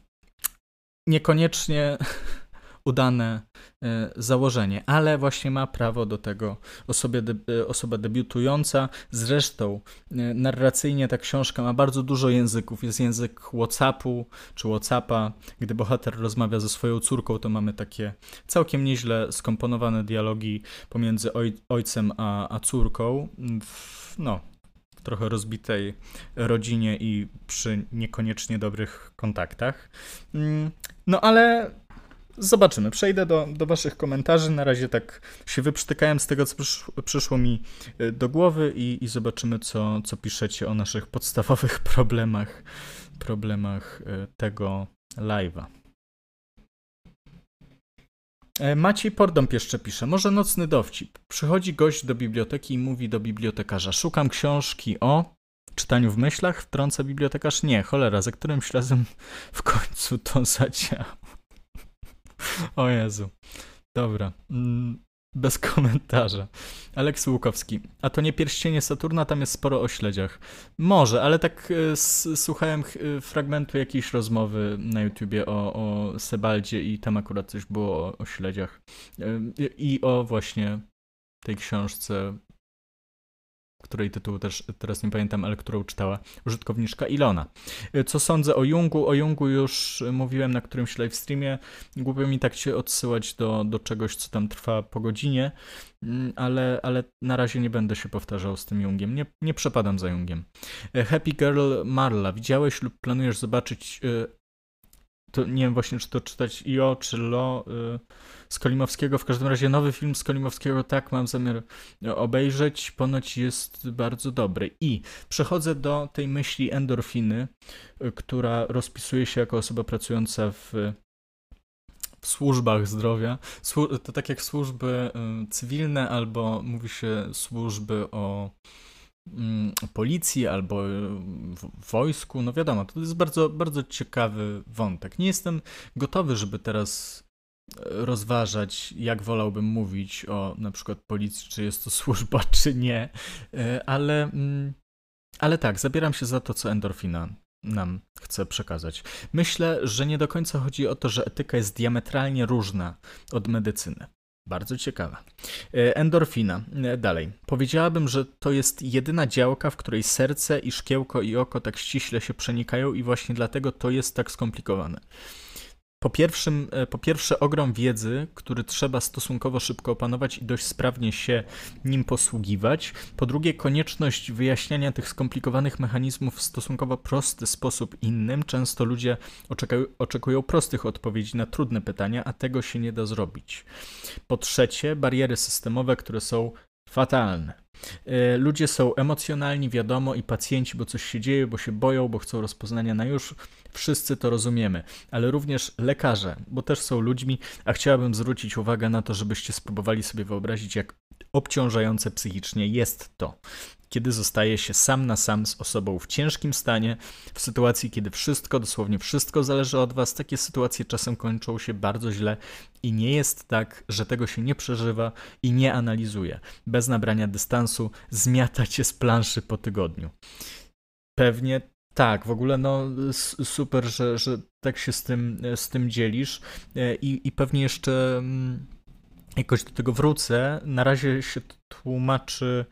niekoniecznie udane e, założenie, ale właśnie ma prawo do tego osobie, e, osoba debiutująca. Zresztą e, narracyjnie ta książka ma bardzo dużo języków. Jest język Whatsappu czy Whatsappa. Gdy bohater rozmawia ze swoją córką, to mamy takie całkiem nieźle skomponowane dialogi pomiędzy oj, ojcem a, a córką. No, w trochę rozbitej rodzinie i przy niekoniecznie dobrych kontaktach. Mm, no ale Zobaczymy. Przejdę do, do Waszych komentarzy. Na razie tak się wyprztykałem z tego, co przyszło, przyszło mi y, do głowy i, i zobaczymy, co, co piszecie o naszych podstawowych problemach, problemach y, tego live'a. E, Maciej Pordąb jeszcze pisze, może nocny dowcip. Przychodzi gość do biblioteki i mówi do bibliotekarza, szukam książki o czytaniu w myślach, wtrąca bibliotekarz, nie, cholera, za którymś razem w końcu to zadziała. O Jezu. Dobra. Mm, bez komentarza. Aleks Łukowski. A to nie pierścienie Saturna, tam jest sporo o śledziach. Może, ale tak e, słuchałem fragmentu jakiejś rozmowy na YouTubie o, o Sebaldzie i tam akurat coś było o, o śledziach. E, I o właśnie tej książce której tytułu też teraz nie pamiętam, ale którą czytała użytkowniczka Ilona. Y, co sądzę o Jungu? O Jungu już mówiłem na którymś livestreamie. Głupio mi tak się odsyłać do, do czegoś, co tam trwa po godzinie, mm, ale, ale na razie nie będę się powtarzał z tym Jungiem. Nie, nie przepadam za Jungiem. Y, Happy Girl Marla. Widziałeś lub planujesz zobaczyć y, to nie wiem właśnie, czy to czytać IO, czy LO y, z Kolimowskiego. W każdym razie nowy film z Kolimowskiego, tak, mam zamiar obejrzeć. Ponoć jest bardzo dobry. I przechodzę do tej myśli endorfiny, y, która rozpisuje się jako osoba pracująca w w służbach zdrowia. To tak jak służby y, cywilne, albo mówi się służby o policji albo w wojsku, no wiadomo, to jest bardzo, bardzo ciekawy wątek. Nie jestem gotowy, żeby teraz rozważać, jak wolałbym mówić o na przykład policji, czy jest to służba, czy nie, e, ale, mm, ale tak, zabieram się za to, co endorfina nam chce przekazać. Myślę, że nie do końca chodzi o to, że etyka jest diametralnie różna od medycyny. Bardzo ciekawe. E, endorfina. E, dalej. Powiedziałabym, że to jest jedyna działka, w której serce i szkiełko i oko tak ściśle się przenikają i właśnie dlatego to jest tak skomplikowane. Po, pierwszym, e, po pierwsze, ogrom wiedzy, który trzeba stosunkowo szybko opanować i dość sprawnie się nim posługiwać. Po drugie, konieczność wyjaśniania tych skomplikowanych mechanizmów w stosunkowo prosty sposób innym. Często ludzie oczekują, oczekują prostych odpowiedzi na trudne pytania, a tego się nie da zrobić. Po trzecie, bariery systemowe, które są fatalne. E, ludzie są emocjonalni, wiadomo, i pacjenci, bo coś się dzieje, bo się boją, bo chcą rozpoznania na już. Wszyscy to rozumiemy, ale również lekarze, bo też są ludźmi, a chciałabym zwrócić uwagę na to, żebyście spróbowali sobie wyobrazić, jak obciążające psychicznie jest to kiedy zostaje się sam na sam z osobą w ciężkim stanie, w sytuacji, kiedy wszystko, dosłownie wszystko zależy od Was. Takie sytuacje czasem kończą się bardzo źle i nie jest tak, że tego się nie przeżywa i nie analizuje. Bez nabrania dystansu zmiata Cię z planszy po tygodniu. Pewnie tak, w ogóle no super, że, że tak się z tym, z tym dzielisz e, i, i pewnie jeszcze mm, jakoś do tego wrócę. Na razie się tłumaczy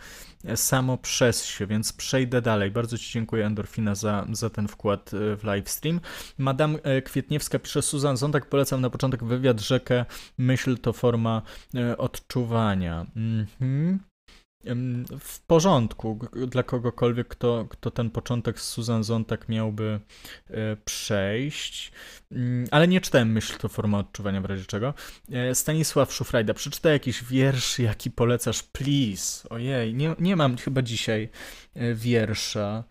samo przez się, więc przejdę dalej. Bardzo Ci dziękuję, Endorfina, za, za ten wkład e, w livestream. Madame e, Kwietniewska pisze, Susan Zondak, polecam na początek wywiad rzekę. Myśl to forma e, odczuwania. Mhm. W porządku dla kogokolwiek, kto, kto ten początek z Susan Zontag miałby e, przejść. Mm, ale nie czytałem myśl, to forma odczuwania w razie czego. E, Stanisław Szufrajda, przeczytaj jakiś wiersz, jaki polecasz, please. Ojej, nie, nie mam chyba dzisiaj e, wiersza.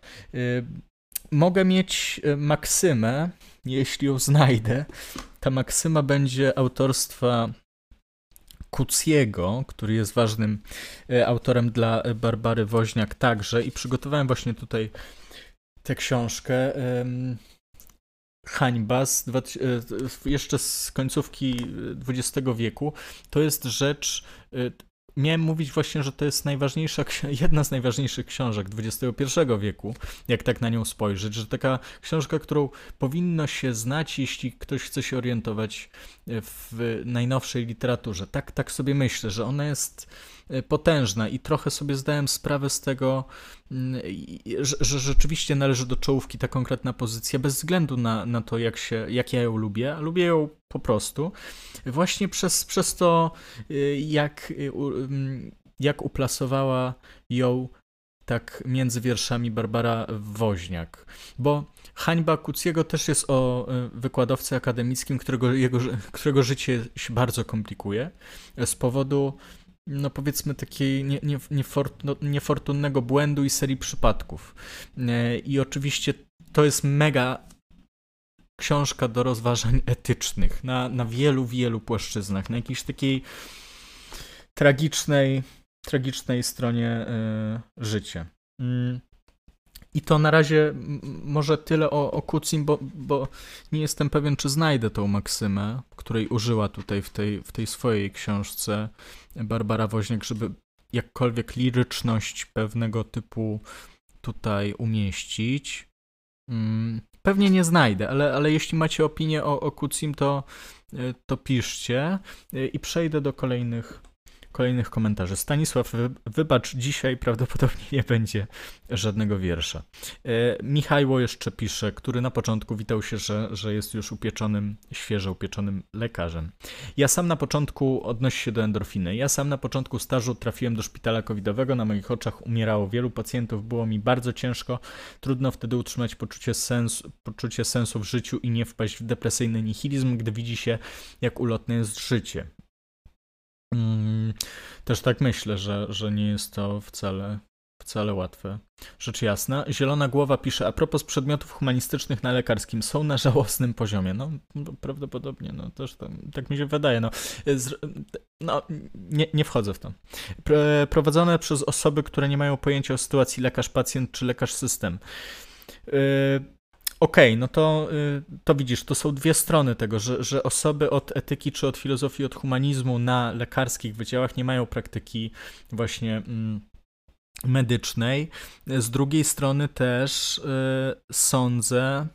Mogę mieć maksymę, jeśli ją znajdę. Ta maksyma będzie autorstwa Kuciego, który jest ważnym e, autorem dla Barbary Woźniak także i przygotowałem właśnie tutaj tę książkę. Hańba z, e, jeszcze z końcówki XX wieku. To jest rzecz e, miałem mówić właśnie, że to jest najważniejsza, jedna z najważniejszych książek XXI wieku, jak tak na nią spojrzeć, że taka książka, którą powinno się znać, jeśli ktoś chce się orientować w najnowszej literaturze. Tak, tak sobie myślę, że ona jest potężna i trochę sobie zdałem sprawę z tego, mm, że, że rzeczywiście należy do czołówki ta konkretna pozycja, bez względu na, na to, jak, się, jak ja ją lubię. Lubię ją po prostu. Właśnie przez, przez to, y, jak, y, mm, jak uplasowała ją tak między wierszami Barbara Woźniak. Bo hańba Kuciego też jest o y, wykładowcy akademickim, którego, jego, którego życie się bardzo komplikuje z powodu no powiedzmy takiej nie, nie, niefortunnego błędu i serii przypadków. I oczywiście to jest mega książka do rozważań etycznych na, na wielu, wielu płaszczyznach, na jakiejś takiej tragicznej, tragicznej stronie y, życia. Mm. I to na razie może tyle o, o Kucim, bo, bo nie jestem pewien, czy znajdę tą maksymę, której użyła tutaj w tej, w tej swojej książce Barbara Woźniak, żeby jakkolwiek liryczność pewnego typu tutaj umieścić. Mm. Pewnie nie znajdę, ale, ale jeśli macie opinię o, o Kucim, to, y, to piszcie y, i przejdę do kolejnych kolejnych komentarzy. Stanisław, wybacz, dzisiaj prawdopodobnie nie będzie żadnego wiersza. E, Michajło jeszcze pisze, który na początku witał się, że, że jest już upieczonym, świeżo upieczonym lekarzem. Ja sam na początku, odnosi się do endorfiny, ja sam na początku stażu trafiłem do szpitala covidowego, na moich oczach umierało wielu pacjentów, było mi bardzo ciężko, trudno wtedy utrzymać poczucie sensu, poczucie sensu w życiu i nie wpaść w depresyjny nihilizm, gdy widzi się, jak ulotne jest życie. Mm, też tak myślę, że, że nie jest to wcale, wcale łatwe. Rzecz jasna. Zielona Głowa pisze, a propos przedmiotów humanistycznych na lekarskim, są na żałosnym poziomie. No, prawdopodobnie, no też tak, tak mi się wydaje. No, z, no nie, nie wchodzę w to. Prowadzone przez osoby, które nie mają pojęcia o sytuacji lekarz-pacjent czy lekarz-system. Yy, Okej, okay, no to, y, to widzisz, to są dwie strony tego, że, że osoby od etyki czy od filozofii, od humanizmu na lekarskich wydziałach nie mają praktyki właśnie mm, medycznej. Z drugiej strony też y, sądzę,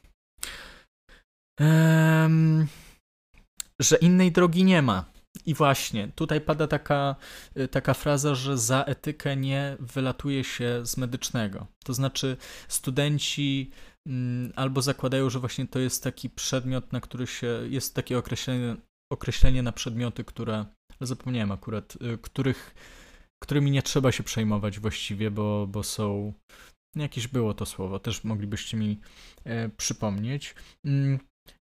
że innej drogi nie ma. I właśnie, tutaj pada taka, y, taka fraza, że za etykę nie wylatuje się z medycznego. To znaczy, studenci albo zakładają, że właśnie to jest taki przedmiot, na który się, jest takie określenie, określenie na przedmioty, które, zapomniałem akurat, y, których, którymi nie trzeba się przejmować właściwie, bo, bo są, jakieś było to słowo, też moglibyście mi e, przypomnieć.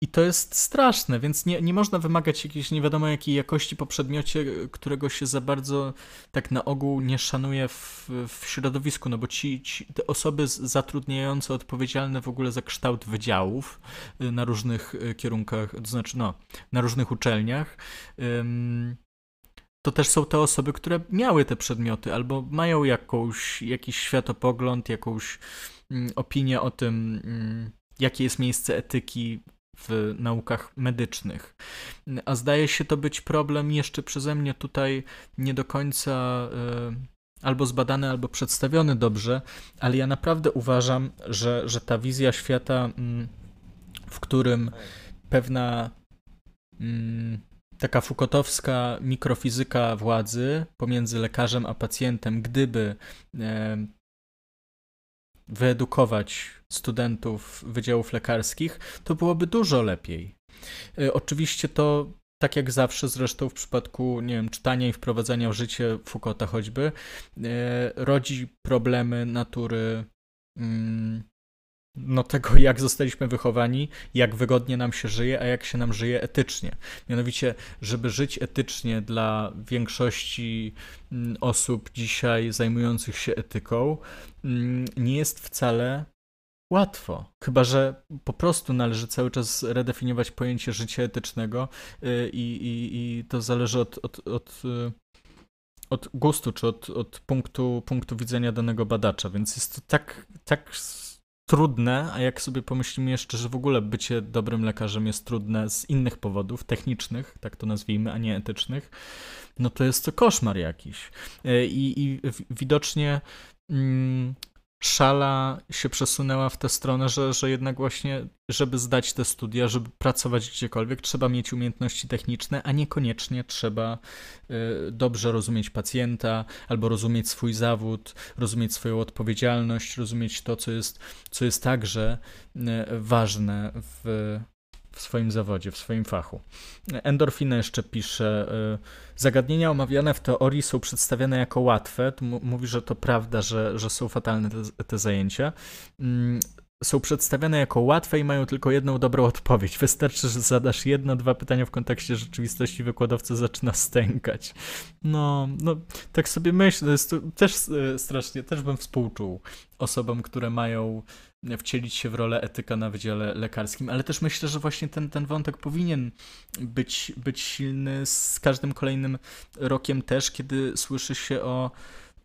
I to jest straszne, więc nie, nie można wymagać jakiejś nie wiadomo jakiej jakości po przedmiocie, którego się za bardzo tak na ogół nie szanuje w, w środowisku, no bo ci, ci te osoby zatrudniające odpowiedzialne w ogóle za kształt wydziałów y, na różnych y, kierunkach, to znaczy no, na różnych uczelniach, to też są te osoby, które miały te przedmioty albo mają jakąś, jakiś światopogląd, jakąś mm, opinię o tym, mm, jakie jest miejsce etyki w naukach medycznych. A zdaje się to być problem jeszcze przeze mnie tutaj nie do końca e, albo zbadany, albo przedstawiony dobrze, ale ja naprawdę uważam, że, że ta wizja świata, mm, w którym pewna mm, taka fukotowska mikrofizyka władzy pomiędzy lekarzem a pacjentem, gdyby e, wyedukować studentów wydziałów lekarskich, to byłoby dużo lepiej. Y, oczywiście to tak jak zawsze zresztą w przypadku, nie wiem, czytania i wprowadzania w życie Foucaulta choćby, rodzi problemy natury mm, no, tego, jak zostaliśmy wychowani, jak wygodnie nam się żyje, a jak się nam żyje etycznie. Mianowicie, żeby żyć etycznie dla większości mm, osób dzisiaj zajmujących się etyką, mm, nie jest wcale łatwo. Chyba, że po prostu należy cały czas redefiniować pojęcie życia etycznego y, i, i, i to zależy od, od, od y, od gustu, czy od, od punktu, punktu widzenia danego badacza, więc jest to tak, tak trudne, a jak sobie pomyślimy jeszcze, że w ogóle bycie dobrym lekarzem jest trudne z innych powodów, technicznych, tak to nazwijmy, a nie etycznych, no to jest to koszmar jakiś. E, I, i widocznie mm, szala się przesunęła w tę stronę, że, że jednak właśnie, żeby zdać te studia, żeby pracować gdziekolwiek, trzeba mieć umiejętności techniczne, a niekoniecznie trzeba y, dobrze rozumieć pacjenta, albo rozumieć swój zawód, rozumieć swoją odpowiedzialność, rozumieć to, co jest, co jest także y, ważne w, w swoim zawodzie, w swoim fachu. Endorfina jeszcze pisze, y, zagadnienia omawiane w teorii są przedstawiane jako łatwe. Mówi, że to prawda, że, że są fatalne te, te zajęcia. Mm, są przedstawiane jako łatwe i mają tylko jedną dobrą odpowiedź. Wystarczy, że zadasz jedno, dwa pytania w kontekście rzeczywistości, wykładowca zaczyna stękać. No, no tak sobie myślę, jest to też e, strasznie, też bym współczuł osobom, które mają wcielić się w rolę etyka na wydziale lekarskim, ale też myślę, że właśnie ten, ten wątek powinien być, być silny z każdym kolejnym rokiem też, kiedy słyszy się o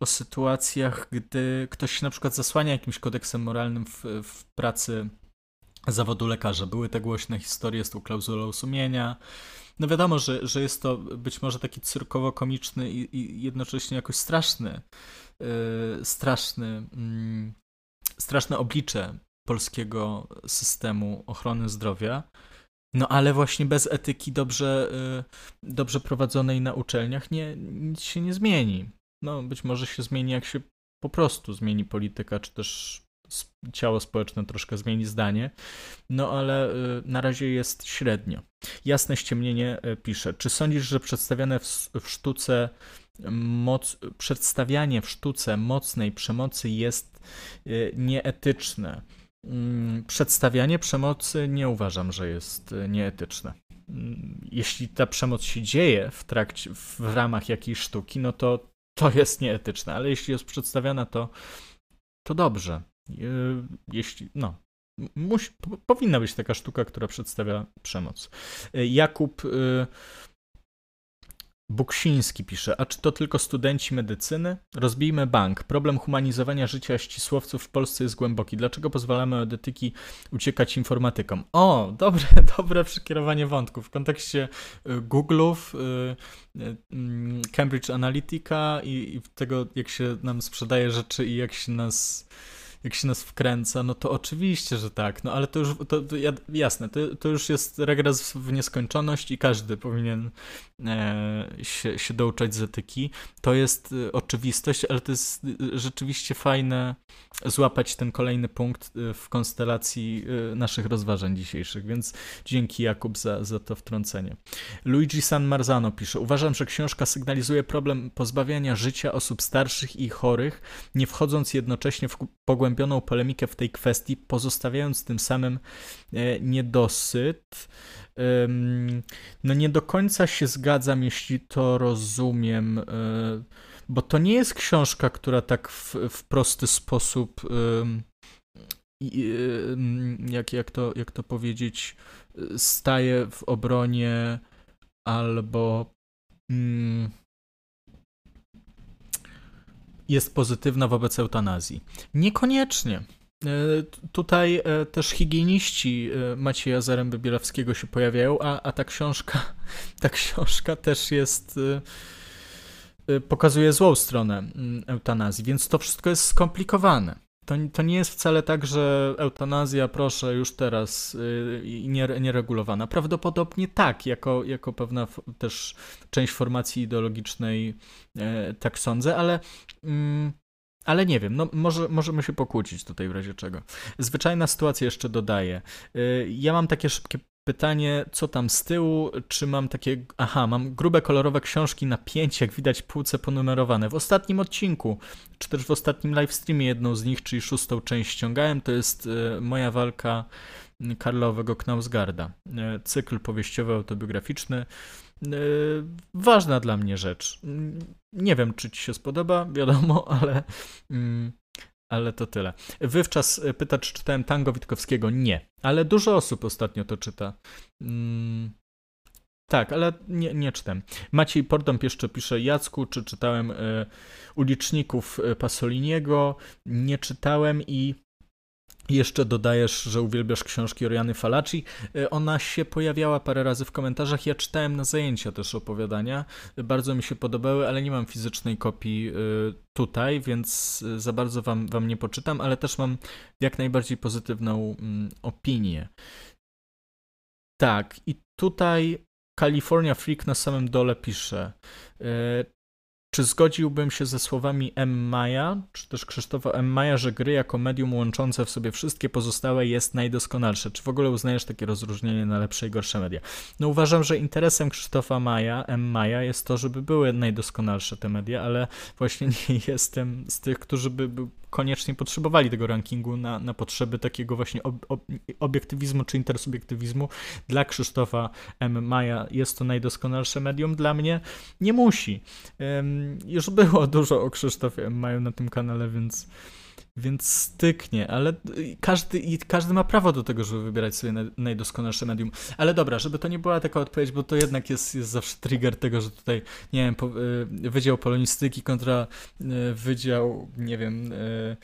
o sytuacjach, gdy ktoś się na przykład zasłania jakimś kodeksem moralnym w, w pracy zawodu lekarza. Były te głośne historie z tą klauzulą sumienia. No wiadomo, że, że jest to być może taki cyrkowo-komiczny i, i jednocześnie jakoś straszny, yy, straszny, yy, straszne oblicze polskiego systemu ochrony zdrowia. No ale właśnie bez etyki dobrze, yy, dobrze prowadzonej na uczelniach nie, nic się nie zmieni. No, być może się zmieni, jak się po prostu zmieni polityka, czy też ciało społeczne troszkę zmieni zdanie, no ale y, na razie jest średnio. Jasne ściemnienie y, pisze. Czy sądzisz, że przedstawiane w, w sztuce moc, przedstawianie w sztuce mocnej przemocy jest y, nieetyczne? Mm, przedstawianie przemocy nie uważam, że jest nieetyczne. Mm, jeśli ta przemoc się dzieje w trakcie, w ramach jakiejś sztuki, no to to jest nieetyczne, ale jeśli jest przedstawiana, to, to dobrze. Jeśli, no, musi, powinna być taka sztuka, która przedstawia przemoc. Jakub y, Buksiński pisze, a czy to tylko studenci medycyny? Rozbijmy bank. Problem humanizowania życia ścisłowców w Polsce jest głęboki. Dlaczego pozwalamy od etyki uciekać informatykom? O, dobre, dobre przekierowanie wątków. W kontekście y, Google'ów, y, y, mm, Cambridge Analytica i, i tego, jak się nam sprzedaje rzeczy i jak się nas jak się nas wkręca, no to oczywiście, że tak, no ale to już, to, to jasne, to, to już jest regres w nieskończoność i każdy powinien e, się, się douczać z etyki. To jest e, oczywistość, ale to jest e, rzeczywiście fajne złapać ten kolejny punkt e, w konstelacji naszych rozważań dzisiejszych, więc dzięki Jakub za, za to wtrącenie. Luigi San Marzano pisze, uważam, że książka sygnalizuje problem pozbawiania życia osób starszych i chorych, nie wchodząc jednocześnie w pogłębienie pogłębioną polemikę w tej kwestii, pozostawiając tym samym e, niedosyt. No nie do końca się zgadzam, jeśli to rozumiem, e, bo to nie jest książka, która tak w, w prosty sposób jak, jak, to, jak to powiedzieć, staje w obronie albo mm, jest pozytywna wobec eutanazji. Niekoniecznie. E, tutaj e, też higieniści e, Macieja Zaręby Bielawskiego się pojawiają, a, a ta książka, ta książka też jest pokazuje złą stronę mm, eutanazji, więc to wszystko jest skomplikowane. To, to nie jest wcale tak, że eutanazja, proszę, już teraz yy, nie, nieregulowana. Prawdopodobnie tak, jako, jako pewna też część formacji ideologicznej yy, tak sądzę, ale. Yy, ale nie wiem, no może, możemy się pokłócić tutaj w razie czego. Zwyczajna sytuacja jeszcze dodaje. Y, ja mam takie szybkie Pytanie, co tam z tyłu? Czy mam takie. Aha, mam grube kolorowe książki na pięć, jak widać, półce ponumerowane. W ostatnim odcinku, czy też w ostatnim livestreamie, jedną z nich, czyli szóstą część ściągałem. To jest e, moja walka Karlowego Knausgarda. E, cykl powieściowy, autobiograficzny. E, ważna dla mnie rzecz. Nie wiem, czy ci się spodoba, wiadomo, ale. Ale to tyle. Wywczas pyta, czy czytałem Tango Witkowskiego. Nie, ale dużo osób ostatnio to czyta. Mm, tak, ale nie, nie czytam. Maciej Pordąb jeszcze pisze, Jacku, czy czytałem y, Uliczników Pasoliniego? Nie czytałem i jeszcze dodajesz, że uwielbiasz książki Oriany Falaci. E, ona się pojawiała parę razy w komentarzach. Ja czytałem na zajęcia też opowiadania. Bardzo mi się podobały, ale nie mam fizycznej kopii e, tutaj, więc e, za bardzo wam, wam nie poczytam, ale też mam jak najbardziej pozytywną mm, opinię. Tak, i tutaj California Freak na samym dole pisze. Czy zgodziłbym się ze słowami M. Maja, czy też Krzysztofa M. Maja, że gry jako medium łączące w sobie wszystkie pozostałe jest najdoskonalsze? Czy w ogóle uznajesz takie rozróżnienie na lepsze i gorsze media? No uważam, że interesem Krzysztofa Maja, M. Maja jest to, żeby były najdoskonalsze te media, ale właśnie nie jestem z tych, którzy by, by koniecznie potrzebowali tego rankingu na, na potrzeby takiego właśnie ob, ob, obiektywizmu czy intersubiektywizmu. Dla Krzysztofa M. Maja jest to najdoskonalsze medium, dla mnie nie musi. Już było dużo o Krzysztofie M. Maju na tym kanale, więc więc styknie, ale każdy, każdy ma prawo do tego, żeby wybierać sobie najdoskonalsze medium. Ale dobra, żeby to nie była taka odpowiedź, bo to jednak jest, jest zawsze trigger tego, że tutaj, nie wiem, po, y, Wydział Polonistyki kontra y, Wydział, nie wiem, y,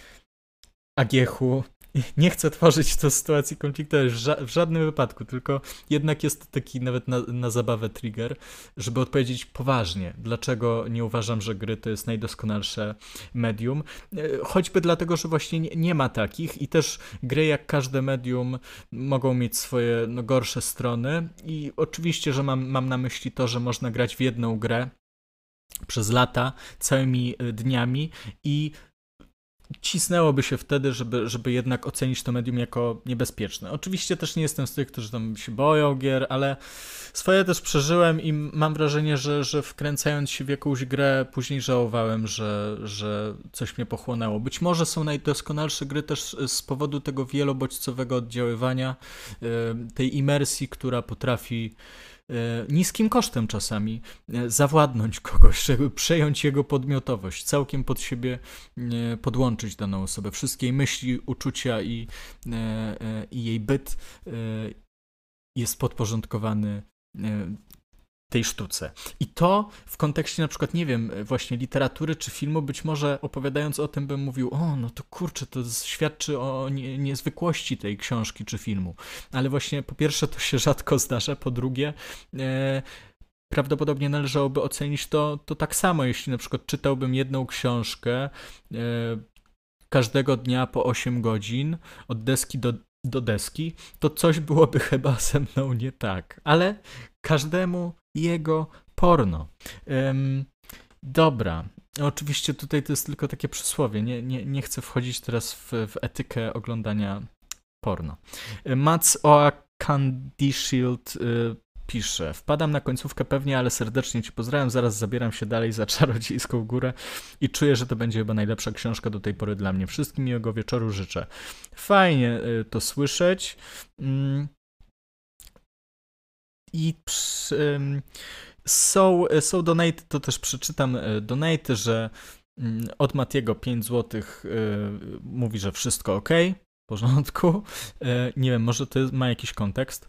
Agiechu nie chcę tworzyć to sytuacji konfliktowej w żadnym wypadku, tylko jednak jest to taki nawet na, na zabawę trigger, żeby odpowiedzieć poważnie, dlaczego nie uważam, że gry to jest najdoskonalsze medium. E, choćby dlatego, że właśnie nie, nie ma takich i też gry jak każde medium mogą mieć swoje no, gorsze strony i oczywiście, że mam, mam na myśli to, że można grać w jedną grę przez lata, całymi e, dniami i cisnęłoby się wtedy, żeby, żeby jednak ocenić to medium jako niebezpieczne. Oczywiście też nie jestem z tych, którzy tam się boją gier, ale swoje też przeżyłem i mam wrażenie, że, że wkręcając się w jakąś grę, później żałowałem, że, że coś mnie pochłonęło. Być może są najdoskonalsze gry też z powodu tego wielobodźcowego oddziaływania, tej imersji, która potrafi niskim kosztem czasami e, zawładnąć kogoś, żeby przejąć jego podmiotowość, całkiem pod siebie e, podłączyć daną osobę. Wszystkie jej myśli, uczucia i, i jej byt jest podporządkowany tej sztuce. I to w kontekście na przykład, nie wiem, właśnie literatury czy filmu, być może opowiadając o tym bym mówił, o, no to kurczę, to świadczy o nie, niezwykłości tej książki czy filmu. Ale właśnie po pierwsze to się rzadko zdarza, po drugie e, prawdopodobnie należałoby ocenić to, to tak samo, jeśli na przykład czytałbym jedną książkę e, każdego dnia po 8 godzin, od deski do, do deski, to coś byłoby chyba ze mną nie tak. Ale każdemu jego porno. Um, dobra. Oczywiście tutaj to jest tylko takie przysłowie. Nie, nie, nie chcę wchodzić teraz w, w etykę oglądania porno. Mats Oa Candy Shield y, pisze. Wpadam na końcówkę pewnie, ale serdecznie Ci pozdrawiam. Zaraz zabieram się dalej za czarodziejską górę i czuję, że to będzie chyba najlepsza książka do tej pory dla mnie. Wszystkim miłego wieczoru życzę. Fajnie y, to słyszeć. Mm. I przy, są, są donate, to też przeczytam e, donate, że mm, od Matiego 5 zł e, mówi, że wszystko ok, w porządku. E, nie wiem, może to ma jakiś kontekst.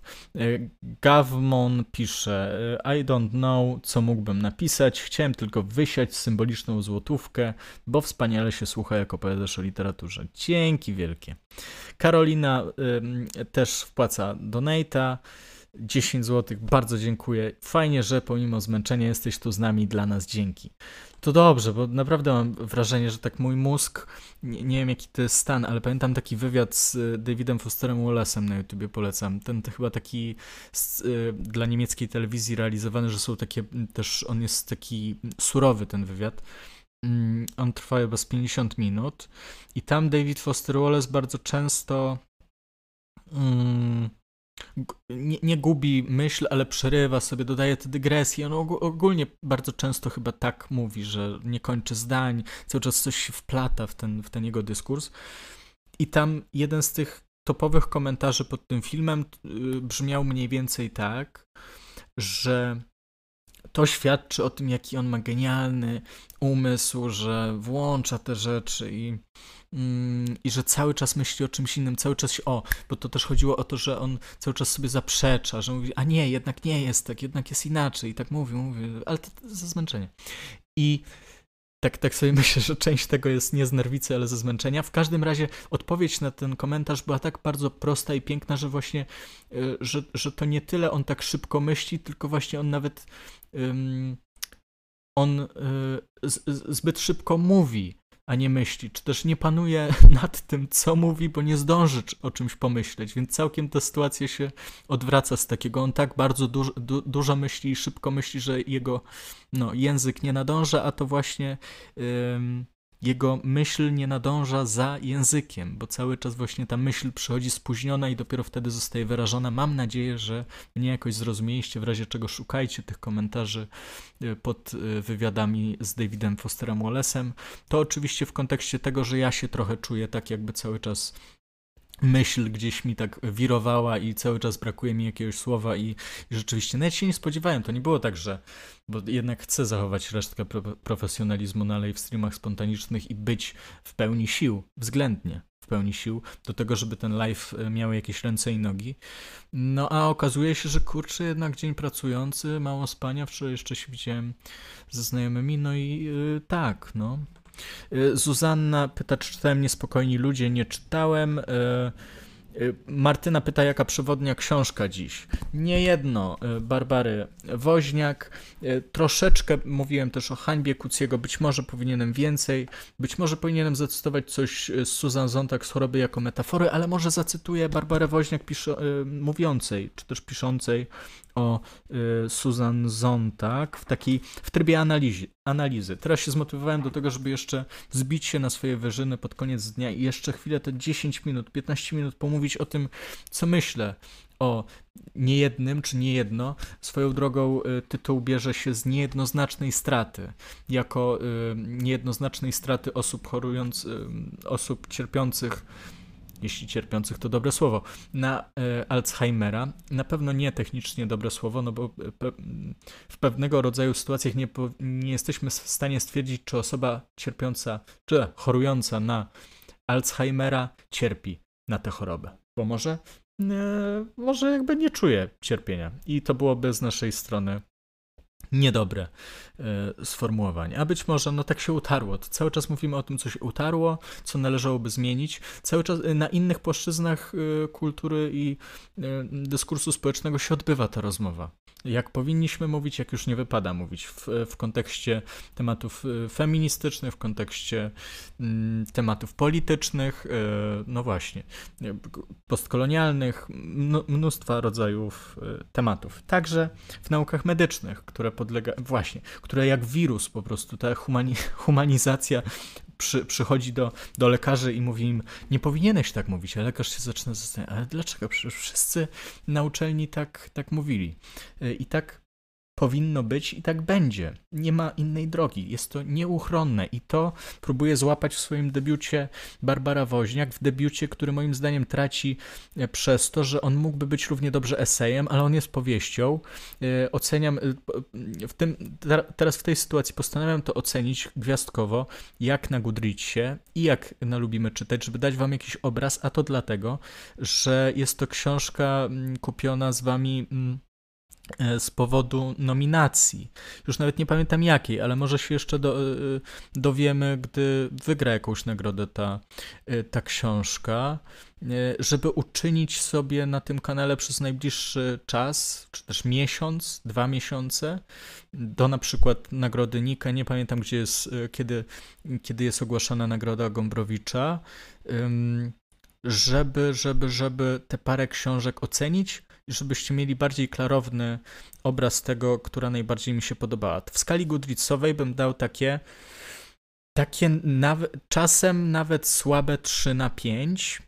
Gavmon pisze, I don't know, co mógłbym napisać. Chciałem tylko wysiać symboliczną złotówkę, bo wspaniale się słucha, jak opowiadasz o literaturze. Dzięki wielkie. Karolina też wpłaca donata. 10 zł, bardzo dziękuję. Fajnie, że pomimo zmęczenia jesteś tu z nami, dla nas dzięki. To dobrze, bo naprawdę mam wrażenie, że tak mój mózg, nie, nie wiem jaki to jest stan, ale pamiętam taki wywiad z y, Davidem Fosterem Wallace'em na YouTubie, polecam. Ten to chyba taki z, y, dla niemieckiej telewizji realizowany, że są takie też, on jest taki surowy ten wywiad. Mm, on trwa chyba z 50 minut i tam David Foster Wallace bardzo często mm, nie, nie, gubi myśl, ale przerywa sobie, dodaje te dygresje. On ogólnie bardzo często chyba tak mówi, że nie kończy zdań, cały czas coś się wplata w ten, w ten jego dyskurs. I tam jeden z tych topowych komentarzy pod tym filmem y, brzmiał mniej więcej tak, że to świadczy o tym, jaki on ma genialny umysł, że włącza te rzeczy i, mm, i że cały czas myśli o czymś innym, cały czas się, o, bo to też chodziło o to, że on cały czas sobie zaprzecza, że mówi, a nie, jednak nie jest tak, jednak jest inaczej i tak mówi, mówi, ale to, to ze zmęczenia. I tak, tak sobie myślę, że część tego jest nie z nerwicy, ale ze zmęczenia. W każdym razie odpowiedź na ten komentarz była tak bardzo prosta i piękna, że właśnie, y, że, że to nie tyle on tak szybko myśli, tylko właśnie on nawet on y, z, zbyt szybko mówi a nie myśli, czy też nie panuje nad tym, co mówi, bo nie zdąży o czymś pomyśleć, więc całkiem ta sytuacja się odwraca z takiego, on tak bardzo duż, du, dużo myśli i szybko myśli, że jego no, język nie nadąża, a to właśnie jego myśl nie nadąża za językiem, bo cały czas właśnie ta myśl przychodzi spóźniona i dopiero wtedy zostaje wyrażona. Mam nadzieję, że mnie jakoś zrozumieliście, w razie czego szukajcie tych komentarzy y, pod y, wywiadami z Davidem Fosterem Wallace'em. To oczywiście w kontekście tego, że ja się trochę czuję tak jakby cały czas myśl gdzieś mi tak wirowała i cały czas brakuje mi jakiegoś słowa i, i rzeczywiście nawet się nie spodziewałem, to nie było tak, że bo jednak chcę zachować resztkę pro, profesjonalizmu na live streamach spontanicznych i być w pełni sił, względnie w pełni sił do tego, żeby ten live e, miał jakieś ręce i nogi. No a okazuje się, że kurczę, jednak dzień pracujący, mało spania, wczoraj jeszcze się widziałem ze znajomymi, no i yy, tak, no, Zuzanna pyta, czy czytałem Niespokojni Ludzie. Nie czytałem. Y, y, Martyna pyta, jaka przewodnia książka dziś. Nie jedno, Barbary Woźniak. Troszeczkę mówiłem też o hańbie Kuciego, być może powinienem więcej, być może powinienem zacytować coś z Susan Zontag z choroby jako metafory, ale może zacytuję Barbarę Woźniak pisze, mówiącej, czy też piszącej o y, Susan Zontag w takiej, w trybie analizy, analizy. Teraz się zmotywowałem do tego, żeby jeszcze zbić się na swoje wyżyny pod koniec dnia i jeszcze chwilę, te 10 minut, 15 minut pomówić o tym, co myślę o niejednym czy niejedno. Swoją drogą y, tytuł bierze się z niejednoznacznej straty, jako y, niejednoznacznej straty osób chorujących, osób cierpiących jeśli cierpiących to dobre słowo, na e, Alzheimera. Na pewno nie technicznie dobre słowo, no bo e, w pewnego rodzaju sytuacjach nie, nie jesteśmy w stanie stwierdzić, czy osoba cierpiąca, czy chorująca na Alzheimera cierpi na tę chorobę. Bo może, e, może jakby nie czuje cierpienia i to byłoby z naszej strony niedobre e, sformułowanie. A być może no tak się utarło. To cały czas mówimy o tym, co się utarło, co należałoby zmienić. Cały czas e, na innych płaszczyznach e, kultury i dyskursu społecznego się odbywa ta rozmowa. Jak powinniśmy mówić, jak już nie wypada mówić w, w kontekście tematów feministycznych, w kontekście mm, tematów politycznych, no właśnie, postkolonialnych, mnóstwa rodzajów tematów. Także w naukach medycznych, które podlega, właśnie, które jak wirus po prostu, ta humani, humanizacja przy, przychodzi do, do lekarzy i mówi im, nie powinieneś tak mówić, a lekarz się zaczyna zastanawiać, ale dlaczego? Przecież wszyscy na uczelni tak, tak mówili. I tak powinno być i tak będzie. Nie ma innej drogi. Jest to nieuchronne i to próbuje złapać w swoim debiucie Barbara Woźniak, w debiucie, który moim zdaniem traci e, przez to, że on mógłby być równie dobrze esejem, ale on jest powieścią. E, oceniam e, w tym, teraz w tej sytuacji postanawiam to ocenić gwiazdkowo, jak na Goodreadsie i jak na Lubimy Czytać, żeby dać wam jakiś obraz, a to dlatego, że jest to książka mm, kupiona z wami mm, z powodu nominacji. Już nawet nie pamiętam jakiej, ale może się jeszcze do, e, dowiemy, gdy wygra jakąś nagrodę ta, e, ta książka, żeby uczynić sobie na tym kanale przez najbliższy czas, czy też miesiąc, dwa miesiące, do na przykład nagrody Nika, nie pamiętam gdzie jest, kiedy, kiedy jest ogłaszana nagroda Gombrowicza, żeby, żeby, żeby te parę książek ocenić, żebyście mieli bardziej klarowny obraz tego, która najbardziej mi się podobała. W skali Goodreadsowej bym dał takie takie czasem nawet słabe 3 na 5,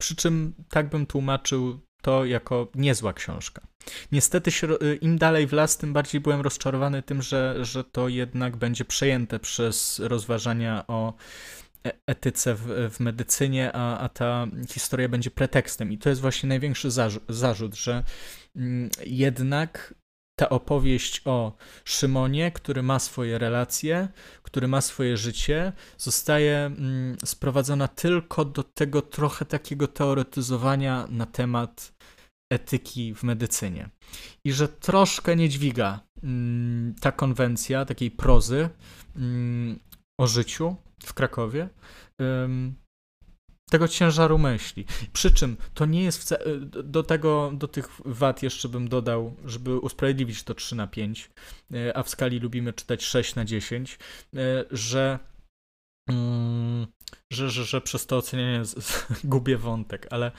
przy czym tak bym tłumaczył to jako niezła książka. Niestety im dalej w las, tym bardziej byłem rozczarowany tym, że, że to jednak będzie przejęte przez rozważania o etyce w, w medycynie, a, a ta historia będzie pretekstem. I to jest właśnie największy zarzut, zarzut że mm, jednak ta opowieść o Szymonie, który ma swoje relacje, który ma swoje życie, zostaje mm, sprowadzona tylko do tego trochę takiego teoretyzowania na temat etyki w medycynie. I że troszkę nie dźwiga mm, ta konwencja takiej prozy o życiu w Krakowie tego ciężaru myśli. Przy czym to nie jest wcale, do tego, do tych wad jeszcze bym dodał, żeby usprawiedliwić to 3 na 5, e, a w skali lubimy czytać 6 na 10, e, że mm, że, że, że przez to ocenianie gubię wątek, ale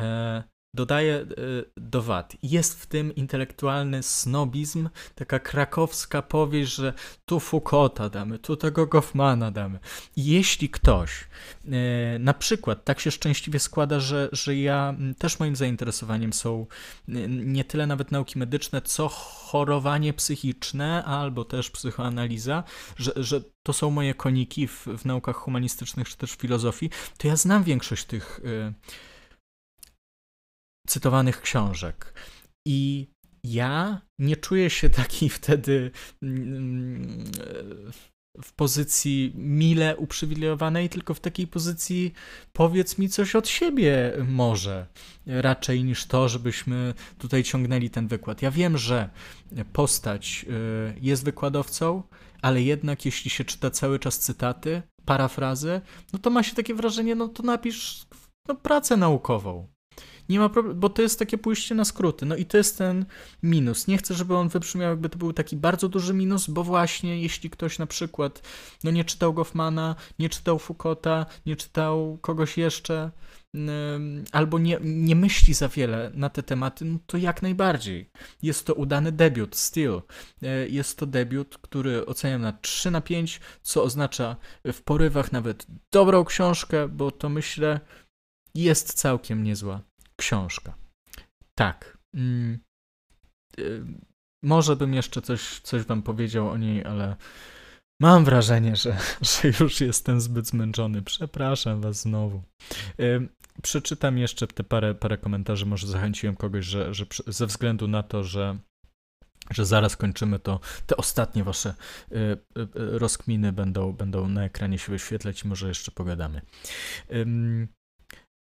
e, dodaje do wad. Jest w tym intelektualny snobizm, taka krakowska powieść, że tu Foucaulta damy, tu tego Goffmana damy. Jeśli ktoś, e, na przykład, tak się szczęśliwie składa, że, że ja też moim zainteresowaniem są nie tyle nawet nauki medyczne, co chorowanie psychiczne, albo też psychoanaliza, że, że to są moje koniki w, w naukach humanistycznych czy też filozofii, to ja znam większość tych e, cytowanych książek. I ja nie czuję się taki wtedy mm, w pozycji mile uprzywilejowanej, tylko w takiej pozycji powiedz mi coś od siebie może, raczej niż to, żebyśmy tutaj ciągnęli ten wykład. Ja wiem, że postać y, jest wykładowcą, ale jednak jeśli się czyta cały czas cytaty, parafrazy, no to ma się takie wrażenie, no to napisz no, pracę naukową. Nie ma problemu, bo to jest takie pójście na skróty. No i to jest ten minus. Nie chcę, żeby on wybrzmiał, jakby to był taki bardzo duży minus, bo właśnie jeśli ktoś na przykład no nie czytał Goffmana, nie czytał Foucaulta, nie czytał kogoś jeszcze, albo nie, nie myśli za wiele na te tematy, no to jak najbardziej. Jest to udany debiut, still. E, jest to debiut, który oceniam na 3 na 5, co oznacza w porywach nawet dobrą książkę, bo to myślę jest całkiem niezła książka. Tak. Mm, y, może bym jeszcze coś, coś wam powiedział o niej, ale mam wrażenie, że, że już jestem zbyt zmęczony. Przepraszam was znowu. Y, przeczytam jeszcze te parę, parę komentarzy, może zachęciłem kogoś, że, że ze względu na to, że że zaraz kończymy to, te ostatnie wasze y, y, rozkminy będą, będą na ekranie się wyświetlać i może jeszcze pogadamy.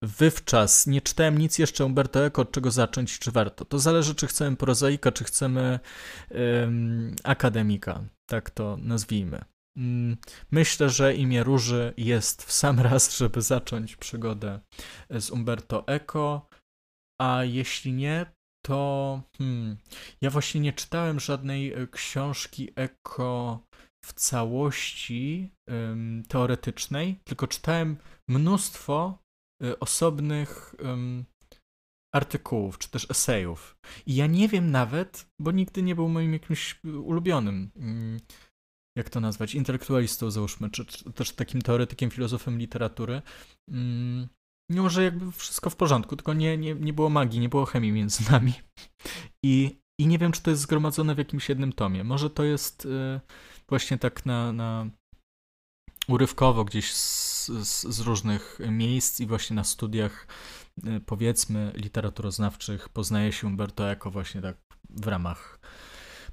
Wywczas nie czytałem nic jeszcze Umberto Eco, od czego zacząć, czy warto. To zależy, czy chcemy prozaika, czy chcemy um, akademika, tak to nazwijmy. Um, myślę, że imię Róży jest w sam raz, żeby zacząć przygodę z Umberto Eco, a jeśli nie, to hmm, ja właśnie nie czytałem żadnej e, książki Eco w całości um, teoretycznej, tylko czytałem mnóstwo osobnych um, artykułów, czy też esejów. I ja nie wiem nawet, bo nigdy nie był moim jakimś ulubionym, um, jak to nazwać, intelektualistą załóżmy, czy, czy też takim teoretykiem, filozofem literatury. Um, mimo, że jakby wszystko w porządku, tylko nie, nie, nie było magii, nie było chemii między nami. I, I nie wiem, czy to jest zgromadzone w jakimś jednym tomie. Może to jest y, właśnie tak na, na urywkowo gdzieś z, z, z, różnych miejsc i właśnie na studiach y, powiedzmy literaturoznawczych poznaje się Umberto Eco właśnie tak w ramach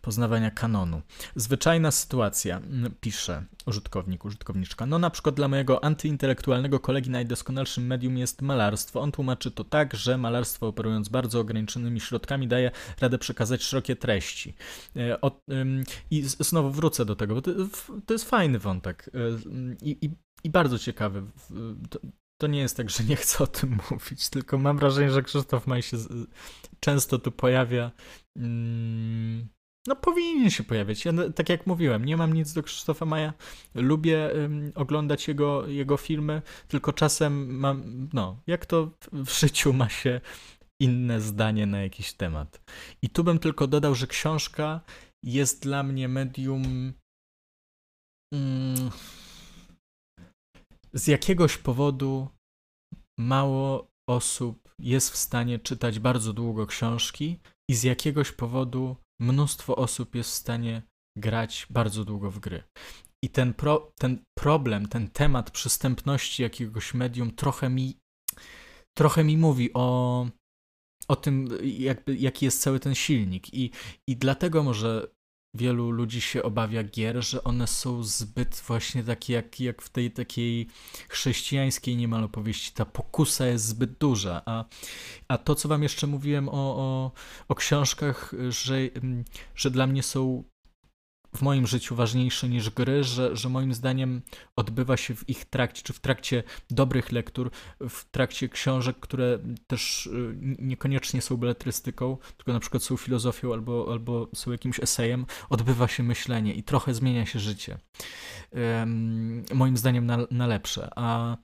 poznawania kanonu. Zwyczajna sytuacja, pisze użytkownik, użytkowniczka. No na przykład dla mojego antyintelektualnego kolegi najdoskonalszym medium jest malarstwo. On tłumaczy to tak, że malarstwo operując bardzo ograniczonymi środkami daje radę przekazać szerokie treści. E, I znowu wrócę do tego, bo to, jest fajny wątek e, i, i, i bardzo ciekawy. To, to nie jest tak, że nie chcę o tym mówić, tylko mam wrażenie, że Krzysztof Maj się często tu pojawia. Mm, no powinien się pojawiać. Ja, tak jak mówiłem, nie mam nic do Krzysztofa Maja. Lubię um, oglądać jego, jego filmy, tylko czasem mam, no, jak to w życiu ma się inne zdanie na jakiś temat. I tu bym tylko dodał, że książka jest dla mnie medium mm, z jakiegoś powodu mało osób jest w stanie czytać bardzo długo książki i z jakiegoś powodu mnóstwo osób jest w stanie grać bardzo długo w gry. I ten, pro, ten problem, ten temat przystępności jakiegoś medium trochę mi, trochę mi mówi o, o tym, jakby, jaki jest cały ten silnik. I, I dlatego może wielu ludzi się obawia gier, że one są zbyt właśnie takie jak, jak w tej takiej chrześcijańskiej niemal opowieści. Ta pokusa jest zbyt duża. A, a to, co wam jeszcze mówiłem o, o, o książkach, że, że dla mnie są w moim życiu ważniejsze niż gry, że, że moim zdaniem odbywa się w ich trakcie, czy w trakcie dobrych lektur, w trakcie książek, które też y, niekoniecznie są beletrystyką, tylko na przykład są filozofią albo, albo są jakimś esejem, odbywa się myślenie i trochę zmienia się życie. Um, moim zdaniem na, na lepsze. A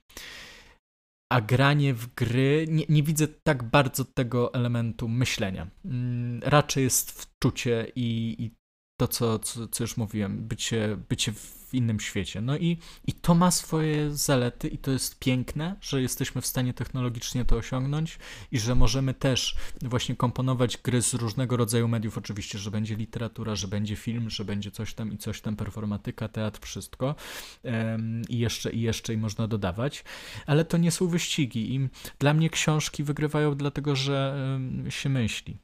a granie w gry, nie, nie, widzę tak bardzo tego elementu myślenia. Mm, raczej jest wczucie i, i to, co, co, co już mówiłem, bycie, bycie w innym świecie. No i, i to ma swoje zalety i to jest piękne, że jesteśmy w stanie technologicznie to osiągnąć i że możemy też właśnie komponować gry z różnego rodzaju mediów, oczywiście, że będzie literatura, że będzie film, że będzie coś tam i coś tam, performatyka, teatr, wszystko um, i jeszcze, i jeszcze i można dodawać, ale to nie są wyścigi i dla mnie książki wygrywają dlatego, że um, się myśli.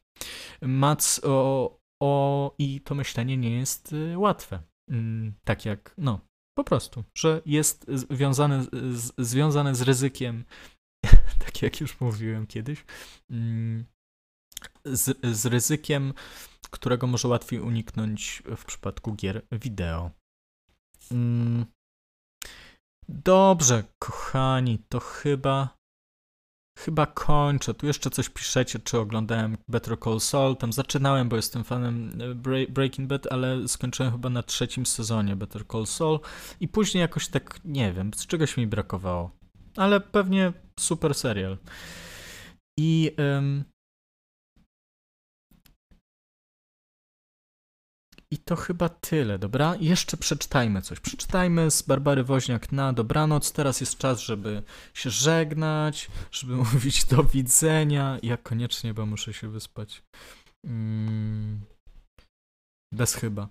Mac o, o, i to myślenie nie jest y, łatwe. Mm, tak jak, no, po prostu, że jest związane z, związane z ryzykiem, tak jak już mówiłem kiedyś, mm, z, z ryzykiem, którego może łatwiej uniknąć w przypadku gier wideo. Mm. Dobrze, kochani, to chyba Chyba kończę. Tu jeszcze coś piszecie, czy oglądałem Better Call Saul. Tam zaczynałem, bo jestem fanem e, Breaking Bad, ale skończyłem chyba na trzecim sezonie Better Call Saul. I później jakoś tak, nie wiem, z czegoś mi brakowało. Ale pewnie super serial. I um, I to chyba tyle, dobra? jeszcze przeczytajmy coś. Przeczytajmy z Barbary Woźniak na dobranoc. Teraz jest czas, żeby się żegnać, żeby mówić do widzenia. Ja koniecznie, bo muszę się wyspać. Mm. Bez chyba.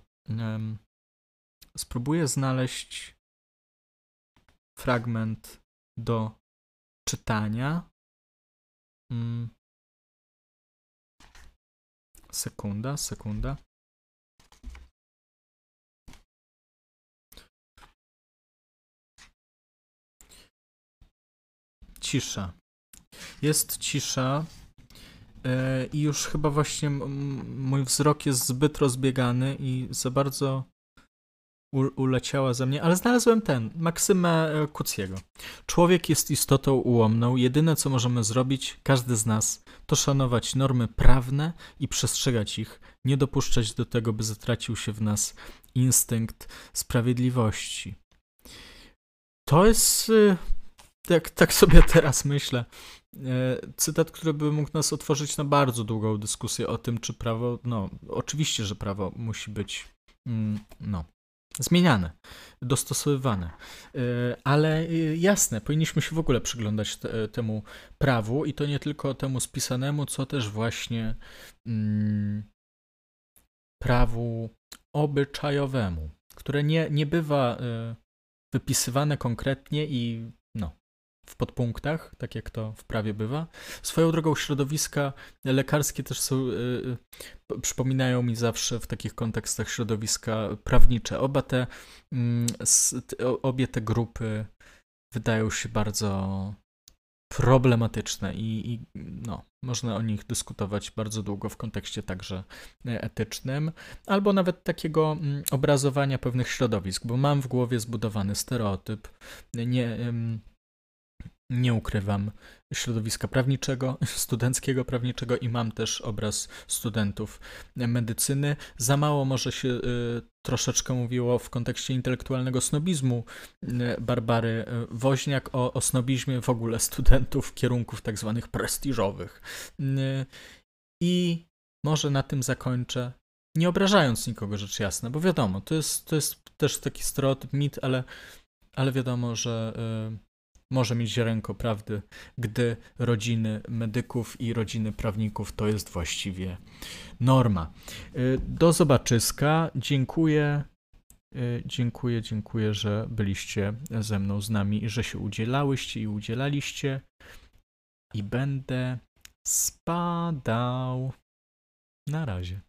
Spróbuję znaleźć fragment do czytania. Mm. Sekunda, sekunda. Cisza. Jest cisza yy, i już chyba właśnie mój wzrok jest zbyt rozbiegany i za bardzo uleciała ze mnie, ale znalazłem ten, Maksymę e, Kuciego. Człowiek jest istotą ułomną. Jedyne, co możemy zrobić, każdy z nas, to szanować normy prawne i przestrzegać ich, nie dopuszczać do tego, by zatracił się w nas instynkt sprawiedliwości. To jest y, tak, tak sobie teraz myślę. E, cytat, który by mógł nas otworzyć na bardzo długą dyskusję o tym, czy prawo, no, oczywiście, że prawo musi być, mm, no, zmieniane, dostosowywane. E, ale e, jasne, powinniśmy się w ogóle przyglądać te, temu prawu i to nie tylko temu spisanemu, co też właśnie mm, prawu obyczajowemu, które nie, nie bywa wypisywane konkretnie i w podpunktach, tak jak to w prawie bywa. Swoją drogą środowiska lekarskie też są, yy, przypominają mi zawsze w takich kontekstach środowiska prawnicze. Oba te, yy, obie te grupy wydają się bardzo problematyczne i, i, no, można o nich dyskutować bardzo długo w kontekście także etycznym, albo nawet takiego mm, obrazowania pewnych środowisk, bo mam w głowie zbudowany stereotyp, nie, nie ukrywam, środowiska prawniczego, studenckiego prawniczego i mam też obraz studentów medycyny. Za mało może się y, troszeczkę mówiło w kontekście intelektualnego snobizmu y, Barbary y, Woźniak o, o snobizmie w ogóle studentów kierunków tak zwanych prestiżowych. Y, I może na tym zakończę, nie obrażając nikogo rzecz jasna, bo wiadomo, to jest, to jest też taki stereotyp, mit, ale, ale wiadomo, że y, może mieć ziarenko prawdy, gdy rodziny medyków i rodziny prawników to jest właściwie norma. Y, Do zobaczyska. Dziękuję. Y, Dziękuję, dziękuję, że byliście ze mną, z nami i że się udzielałyście i udzielaliście. I będę spadał. Na razie.